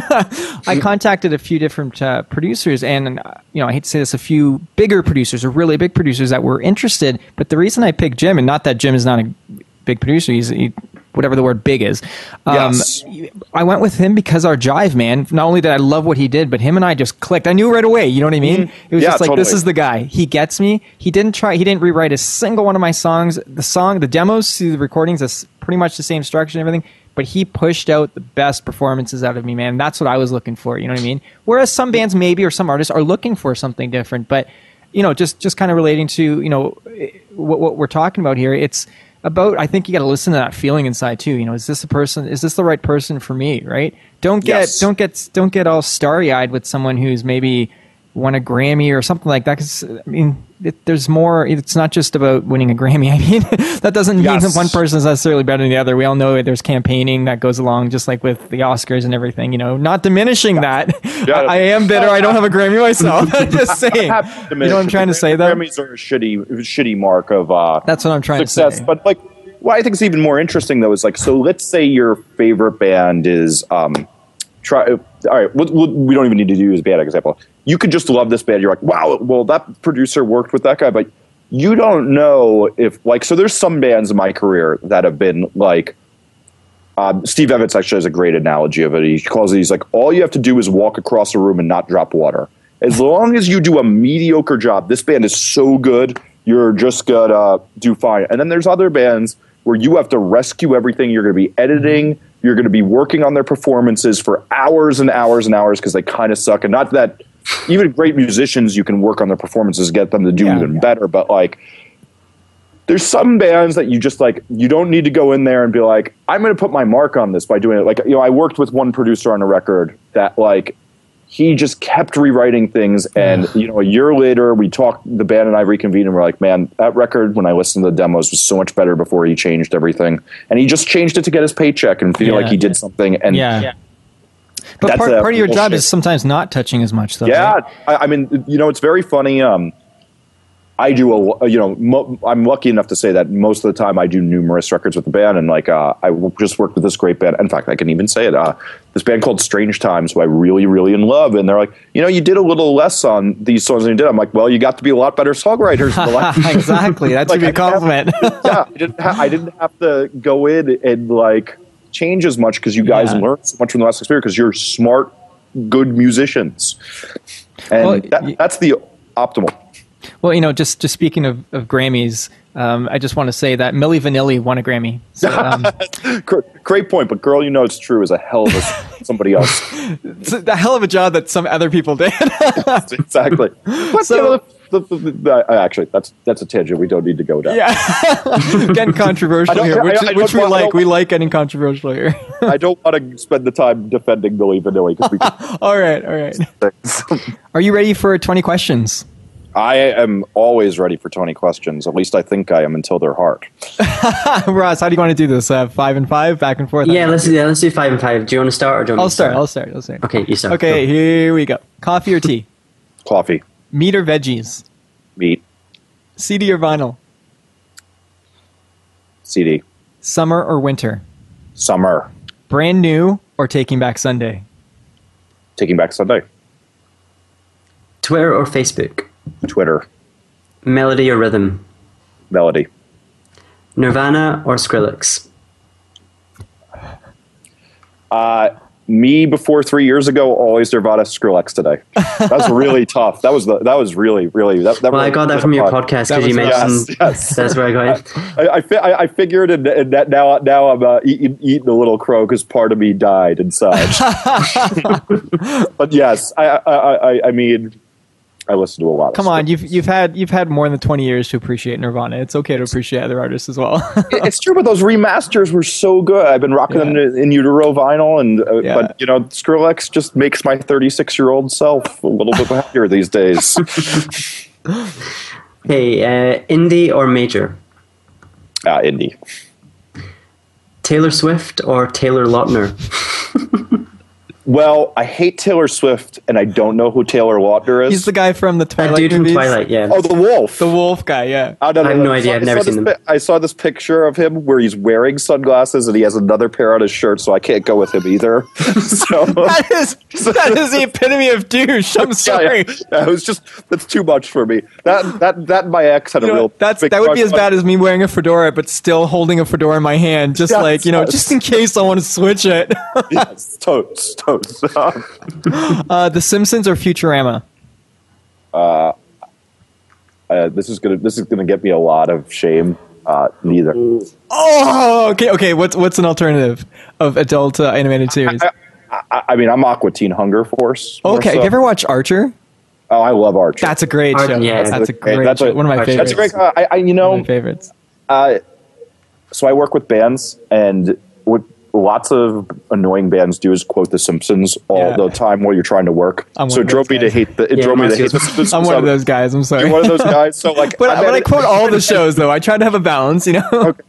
I contacted a few different uh, producers, and uh, you know, I hate to say this, a few bigger producers or really big producers that were interested. But the reason I picked Jim, and not that Jim is not a big producer, he's he, whatever the word big is. Um, Yes. I went with him because our jive, man. Not only did I love what he did, but him and I just clicked. I knew right away. You know what I mean? It was Yeah, just like this is the guy. He gets me. He didn't try. He didn't rewrite a single one of my songs. The song, the demos, the recordings, is pretty much the same structure and everything. But he pushed out the best performances out of me, man. That's what I was looking for. You know what I mean? Whereas some bands, maybe, or some artists are looking for something different. But you know, just just kind of relating to you know what, what we're talking about here. It's about. I think you got to listen to that feeling inside too. You know, is this a person? Is this the right person for me? Right? Don't get Yes. don't get don't get all starry eyed with someone who's maybe won a Grammy or something like that. Because I mean, it, there's more. It's not just about winning a Grammy. I mean, that doesn't mean Yes. that one person is necessarily better than the other. We all know there's campaigning that goes along, just like with the Oscars and everything. You know, not diminishing that. Yeah. I, I am bitter. I don't have a Grammy myself. I'm just saying. You know what I'm trying to say though. Grammys are a shitty, shitty mark of uh, That's what I'm trying to success. say. But like, what I think is even more interesting though is like, so let's say your favorite band is um, try. All right, we don't even need to use a bad example. You could just love this band. You're like, wow, well that producer worked with that guy, but you don't know if like. So there's some bands in my career that have been like. Um, Steve Evetts actually has a great analogy of it. He calls it, he's like, all you have to do is walk across a room and not drop water. As long as you do a mediocre job, this band is so good, you're just gonna do fine. And then there's other bands where you have to rescue everything. You're gonna be editing, you're gonna be working on their performances for hours and hours and hours because they kind of suck. And not that even great musicians, you can work on their performances, get them to do Yeah. even better, but like, there's some bands that you just like you don't need to go in there and be like i'm going to put my mark on this by doing it like you know i worked with one producer on a record that like he just kept rewriting things and you know a year later we talked the band and i reconvened and we're like man that record when i listened to the demos was so much better before he changed everything and he just changed it to get his paycheck and feel Yeah. like he did something and yeah. But part, part of your job bullshit. is sometimes not touching as much, though. Yeah, right? I, I mean, you know, it's very funny. Um, I do a, you know, mo- I'm lucky enough to say that most of the time I do numerous records with the band, and like uh, I just worked with this great band. In fact, I can even say it. Uh, this band called Strange Times, who I really, really in love, and they're like, you know, you did a little less on these songs than you did. I'm like, well, you got to be a lot better songwriters. In the last exactly. that's Like, a have- compliment. yeah, I didn't, ha- I didn't have to go in and like change as much because you guys Yeah. learned so much from the last experience because you're smart, good musicians, and Well, that, that's the optimal. Well, you know, just just speaking of, of Grammys, um, I just want to say that Milli Vanilli won a Grammy. So, um, Great point, but girl, you know it's true is a hell of a somebody else. it's a hell of a job that some other people did. exactly. But So- you know, the, the, the, uh, actually, that's that's a tangent we don't need to go down. yeah, getting controversial I here, I- which, I which we want- like. We like getting controversial here. I don't want to spend the time defending Milli Vanilli because we. all right, all right. Are you ready for twenty questions? I am always ready for twenty questions. At least I think I am until they're hard. Ross, how do you want to do this? Uh, five and five, back and forth. Yeah, let's do, yeah, let's do five and five. Do you want to start or do you want I'll me to start. I'll start. I'll start. Okay, you start. Okay, Go. here we go. Coffee or tea? Coffee, Meat or veggies? meat, CD or vinyl? CD, Summer or winter? summer, Brand new or Taking Back Sunday? Taking Back Sunday, Twitter or Facebook? Twitter, Melody or rhythm? melody, Nirvana or Skrillex? Uh, me before three years ago, always Nirvana, Skrillex today. That's really tough. That was the that was really really. That, that Well, I got that from your fun. podcast because you was- mentioned Yes, yes. that's where I got it. I, I, fi- I I figured, and, and that now now I'm uh, eating, eating a little crow because part of me died inside. but yes, I I, I I mean, I listen to a lot. Of Come stuff. on, you've you've had you've had more than twenty years to appreciate Nirvana. It's okay to appreciate other artists as well. It's true, but those remasters were so good. I've been rocking them in, in utero vinyl, and uh, Yeah. but you know, Skrillex just makes my 36 year old self a little bit happier these days. Hey, uh, indie or major? uh, indie. Taylor Swift or Taylor Lautner? Well, I hate Taylor Swift, and I don't know who Taylor Lautner is. He's the guy from the That Twilight dude from movies. Twilight, yeah. oh, the Wolf. the wolf guy. Yeah. Oh, no, no, I have no. no idea. I've never saw seen this them. pi- I saw this picture of him where he's wearing sunglasses and he has another pair on his shirt, so I can't go with him either. so That is that is the epitome of douche. I'm sorry. yeah. Yeah, it was just that's too much for me. That that that my ex had You a know, real. that's big that would be as bad as me wearing a fedora, but still holding a fedora in my hand, just Yes, like you know, yes. just in case I want to switch it. yes, totes, totes. Uh, the Simpsons or Futurama? uh, this is gonna this is gonna get me a lot of shame. Uh, neither. Oh, okay, okay. What's what's an alternative of adult uh, animated series? I, I mean, I'm Aqua Teen Hunger Force. Okay, so. have you ever watched Archer? Oh, I love Archer. That's a great Art- show. yeah. that's a great that's show. a- One of my Archer- favorites. That's great. Uh, I, I, you One know, of my favorites. uh, so I work with bands, and what lots of annoying bands do is quote The Simpsons all Yeah. the time while you're trying to work. I'm so it drove me to hate the. It Yeah, drove me to hate The Simpsons. I'm one of those guys. I'm sorry. You're one of those guys. So like, but I'm but I quote all the shows though. I try to have a balance. You know, Okay.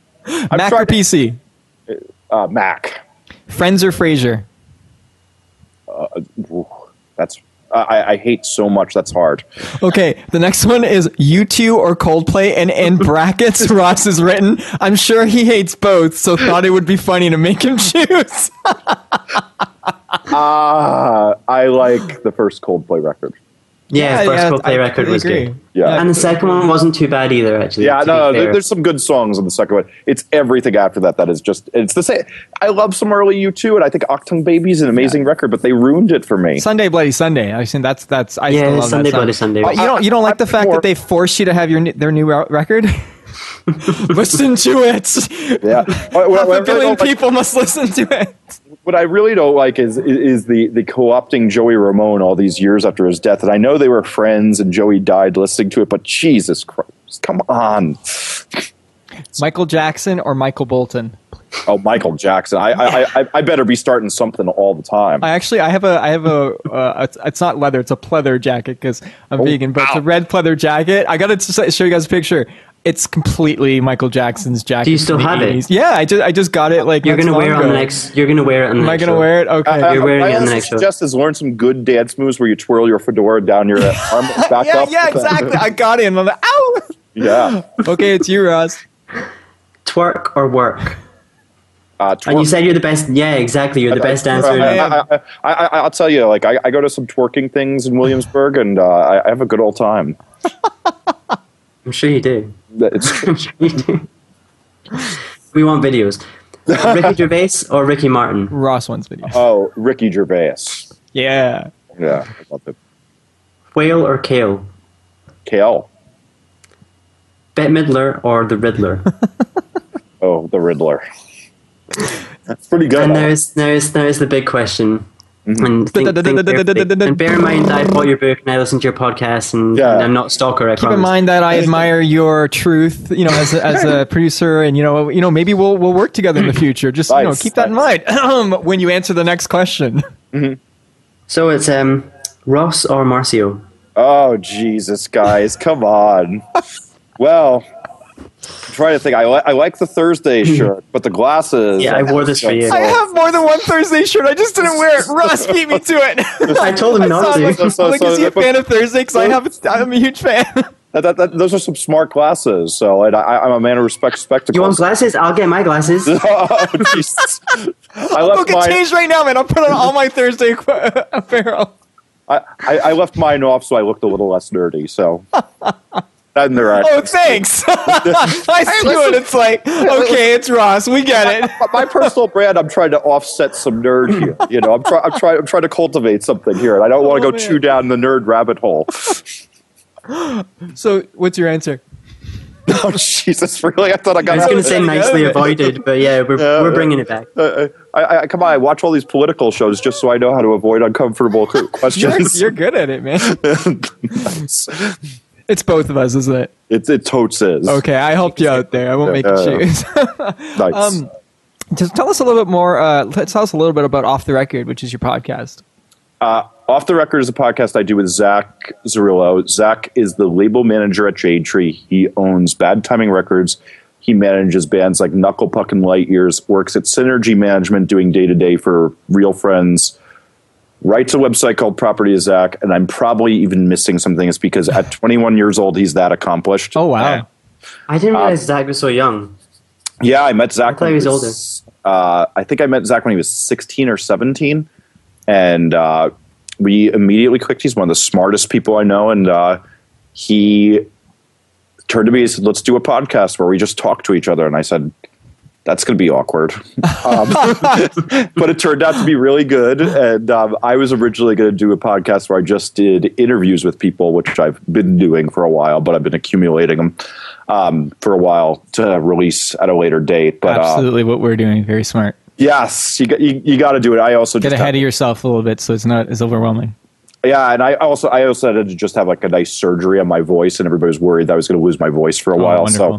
Mac or PC, uh, Mac. Friends or Frasier. Ooh, that's I, I hate so much. That's hard. Okay, the next one is U2 or Coldplay, and in brackets, Ross has written, I'm sure he hates both, so thought it would be funny to make him choose. Ah, I like the first Coldplay record. Yeah, first Coldplay I record totally was agree. good. Yeah. And the second one wasn't too bad either, actually. Yeah, no, there, there's some good songs on the second one. It's everything after that that is just it's the same. I love some early U two, and I think Achtung Baby is an amazing record, but they ruined it for me. Sunday Bloody Sunday. I think that's that's I Yeah, still love Sunday that song. Bloody Sunday. But you don't you don't like the I'm fact more- that they forced you to have your their new record? listen to it. Yeah, what, what- Half what I a really billion don't like- people must listen to it. What I really don't like is, is the the co-opting Joey Ramone all these years after his death, and I know they were friends, and Joey died listening to it, but Jesus Christ, come on! Michael Jackson or Michael Bolton? Oh, Michael Jackson, I I, I I better be starting something all the time. I actually I have a I have a uh, it's, it's not leather it's a pleather jacket because I'm vegan but it's a red pleather jacket. I gotta show you guys a picture. It's completely Michael Jackson's jacket. Do you still from the have it? Yeah, I just I just got it. Like You're gonna so wear it on the ago. next. You're gonna wear it on the Am I next. gonna show. wear it? Okay. Uh, You're wearing my it on the next show. suggest is learn some good dance moves where you twirl your fedora down your arm back yeah, up. yeah, exactly. I got it. I'm like, ow. yeah. Okay, it's you, Ross. Twerk or work. Uh, And you said you're the best. Yeah, exactly. You're the best dancer. I, I, I, I, I, I'll tell you, like I, I go to some twerking things in Williamsburg, and uh, I, I have a good old time. I'm sure you do. It's I'm sure you do. we want videos. Ricky Gervais or Ricky Martin? Ross one's videos. oh, Ricky Gervais. Yeah. Yeah, I love. Whale or Kale? Kale. Bette Midler or the Riddler? Oh, the Riddler. That's pretty good. and there's there's there's the big question. Mm-hmm. And, think, think carefully. and bear in mind, that I bought your book and I listen to your podcast, and, Yeah. and I'm not a stalker. I Keep in mind that I admire your truth, you know, as a, as a producer, and you know, you know, maybe we'll we'll work together in the future. Just you know, keep that in mind when you answer the next question. So it's um Ross or Marcio. Oh Jesus, guys, come on. Well, I'm trying to think. I, li- I like the Thursday shirt, but the glasses. Yeah, I wore this for you. I have more than one Thursday shirt. I just didn't wear it. Ross beat me to it. I told him I not saw to. it. So- so- like, so is he a that- fan of Thursday? Because I have, I'm a huge fan. That, that, that, those are some smart glasses. So, and I, I'm a man of respect. spectacles. You want glasses? I'll get my glasses. oh, Jesus. I Go left get mine. changed right now, man. I'll put on all my Thursday apparel. I, I, I left mine off so I looked a little less nerdy. So, and they're Oh, thanks. I see it. It's like, okay, it's Ross. We get it. my personal brand, I'm trying to offset some nerd here. You know, I'm trying, I'm trying, I'm trying to cultivate something here, and I don't want to Oh, go man. too down the nerd rabbit hole. So, what's your answer? oh Jesus, really? I thought I got. I was going to say nicely avoided, but yeah, we're, Yeah, we're bringing it back. Uh, I, I, come on, I watch all these political shows just so I know how to avoid uncomfortable qu- You're, questions. you're good at it, man. It's both of us, isn't it? it, it totes is. Okay, I helped you out there. I won't make you Yeah. choose. Nice. Um, Just tell us a little bit more. Uh, tell us a little bit about Off the Record, which is your podcast. Uh, Off the Record is a podcast I do with Zach Zarrillo. Zach is the label manager at Jade Tree. He owns Bad Timing Records. He manages bands like Knuckle Puck and Light Years, works at Synergy Management doing day to day for Real Friends, writes a website called Property of Zach, and I'm probably even missing something. It's because at 21 years old, he's that accomplished. Oh wow! I didn't realize Zach was so young. Yeah, I met Zach. I when he was Uh, I think I met Zach when he was 16 or 17, and uh, we immediately clicked. He's one of the smartest people I know, and uh, he turned to me and said, "Let's do a podcast where we just talk to each other." And I said, "That's going to be awkward," um, but it turned out to be really good. And um, I was originally going to do a podcast where I just did interviews with people, which I've been doing for a while, but I've been accumulating them um, for a while to release at a later date. But uh, Absolutely, what we're doing, very smart. yes, you got you, you got to do it. I also Get ahead have- of yourself a little bit, so it's not as overwhelming. Yeah, and I also I also had to just have like a nice surgery on my voice, and everybody was worried that I was going to lose my voice for a while. So Oh,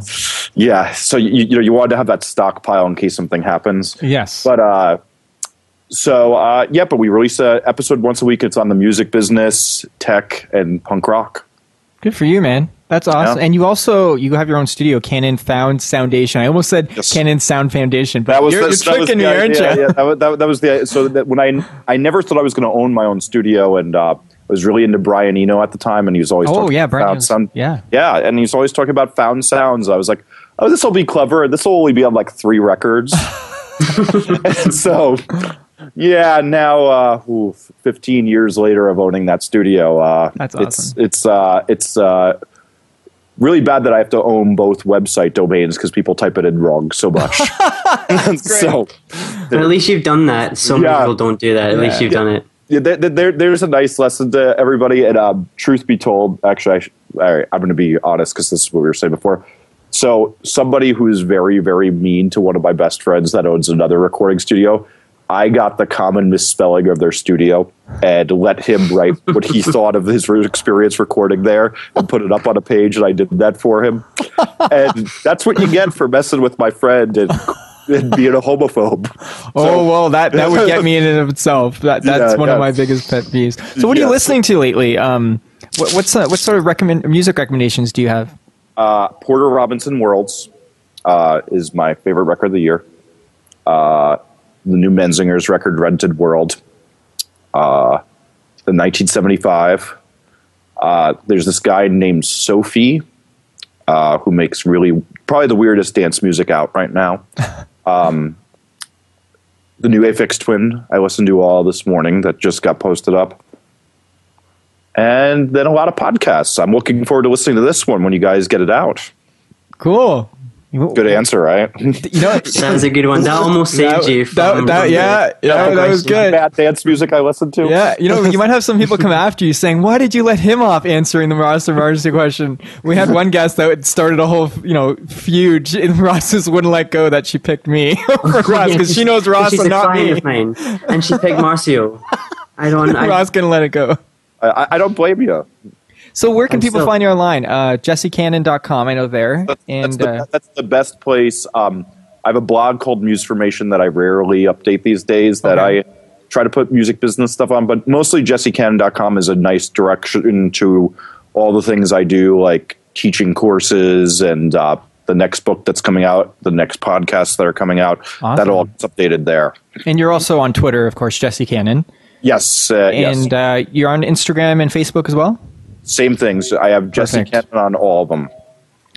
yeah, so you you know you wanted to have that stockpile in case something happens. Yes, But uh, so uh, yeah, but we release a episode once a week. It's on the music business, tech, and punk rock. good for you, man. That's awesome. Yeah. And you also you have your own studio, Cannon Found Foundation. I almost said Yes. Cannon Sound Foundation, but That was you're, the, you're was tricking me, aren't you? Yeah, that, was, that, that was the so that when I I never thought I was going to own my own studio, and uh, I was really into Brian Eno at the time, and he was always Oh talking yeah, about Brian. found was- sound. Yeah. Yeah, and he's always talking about found sounds. I was like, oh, this will be clever. This will only be on like three records. and so, yeah, now, uh, ooh, 15 years later of owning that studio, uh, That's it's, awesome. It's, uh, it's, uh, really bad that I have to own both website domains because people type it in wrong so much. so, But at least you've done that. So many people don't do that. At least you've done it. yeah, there, there, there's a nice lesson to everybody. And um, truth be told, actually, I sh- all right, I'm going to be honest because this is what we were saying before. So, somebody who's very, very mean to one of my best friends that owns another recording studio, I got the common misspelling of their studio and let him write what he thought of his experience recording there and put it up on a page, and I did that for him. And that's what you get for messing with my friend and, and being a homophobe. Oh well, that that would get me in and of itself. That that's Yeah, one of my biggest pet peeves. So, what are you listening to lately? Um, what, what's uh, what sort of recommend music recommendations do you have? Uh, Porter Robinson Worlds uh, is my favorite record of the year. Uh, the new Menzingers record, Rented World. Uh, the 1975. Uh, there's this guy named Sophie uh, who makes really probably the weirdest dance music out right now. um, the new Aphex Twin I listened to all this morning that just got posted up. And then a lot of podcasts. I'm looking forward to listening to this one when you guys get it out. Cool. Good answer, right? You know, That's a good one. That almost saved That- you. that- From, that- from yeah, the- yeah, the that was good. Bad dance music I listened to. Yeah, you know, you might have some people come after you saying, "Why did you let him off answering the Ross emergency question?" We had one guest that started a whole, you know, feud, and Ross just wouldn't let go that she picked me over Ross because she knows Ross She's and a not me. of mine, and she picked Marcio. I don't. I, Ross gonna let it go. I, I don't blame you. So where can I'm people still- find you online? Uh, JesseCannon.com, I know there, That's, and that's, the, uh, that's the best place. Um, I have a blog called Musformation that I rarely update these days. That Okay. I try to put music business stuff on, but mostly JesseCannon.com is a nice direction to all the things I do, like teaching courses and uh, the next book that's coming out, the next podcasts that are coming out. Awesome. That all gets updated there. and you're also on Twitter, of course, Jesse Cannon, Yes, uh, yes. and uh, you're on Instagram and Facebook as well. Same things. I have Jesse Perfect. Cannon on all of them.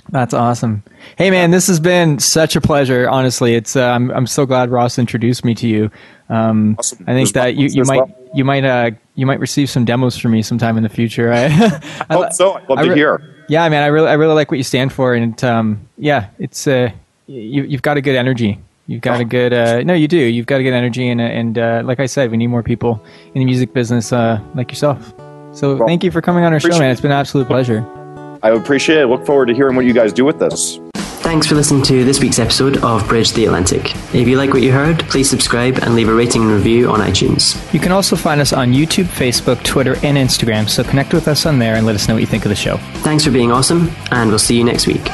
That's awesome. Hey man, this has been such a pleasure. Honestly, it's uh, I'm I'm so glad Ross introduced me to you. Um, Awesome. I think that you, you might well. you might uh you might receive some demos from me sometime in the future. I, I hope so. I'd love I to hear. yeah, man, I really I really like what you stand for, and um, yeah, it's uh, you you've got a good energy. You've got a good uh, no, you do. You've got a good energy, and uh, and uh, like I said, we need more people in the music business uh, like yourself. So Well, thank you for coming on our show, man. It's been an absolute pleasure. I appreciate it. Look forward to hearing what you guys do with this. Thanks for listening to this week's episode of Bridge the Atlantic. If you like what you heard, please subscribe and leave a rating and review on iTunes. You can also find us on YouTube, Facebook, Twitter, and Instagram, so connect with us on there and let us know what you think of the show. Thanks for being awesome, and we'll see you next week.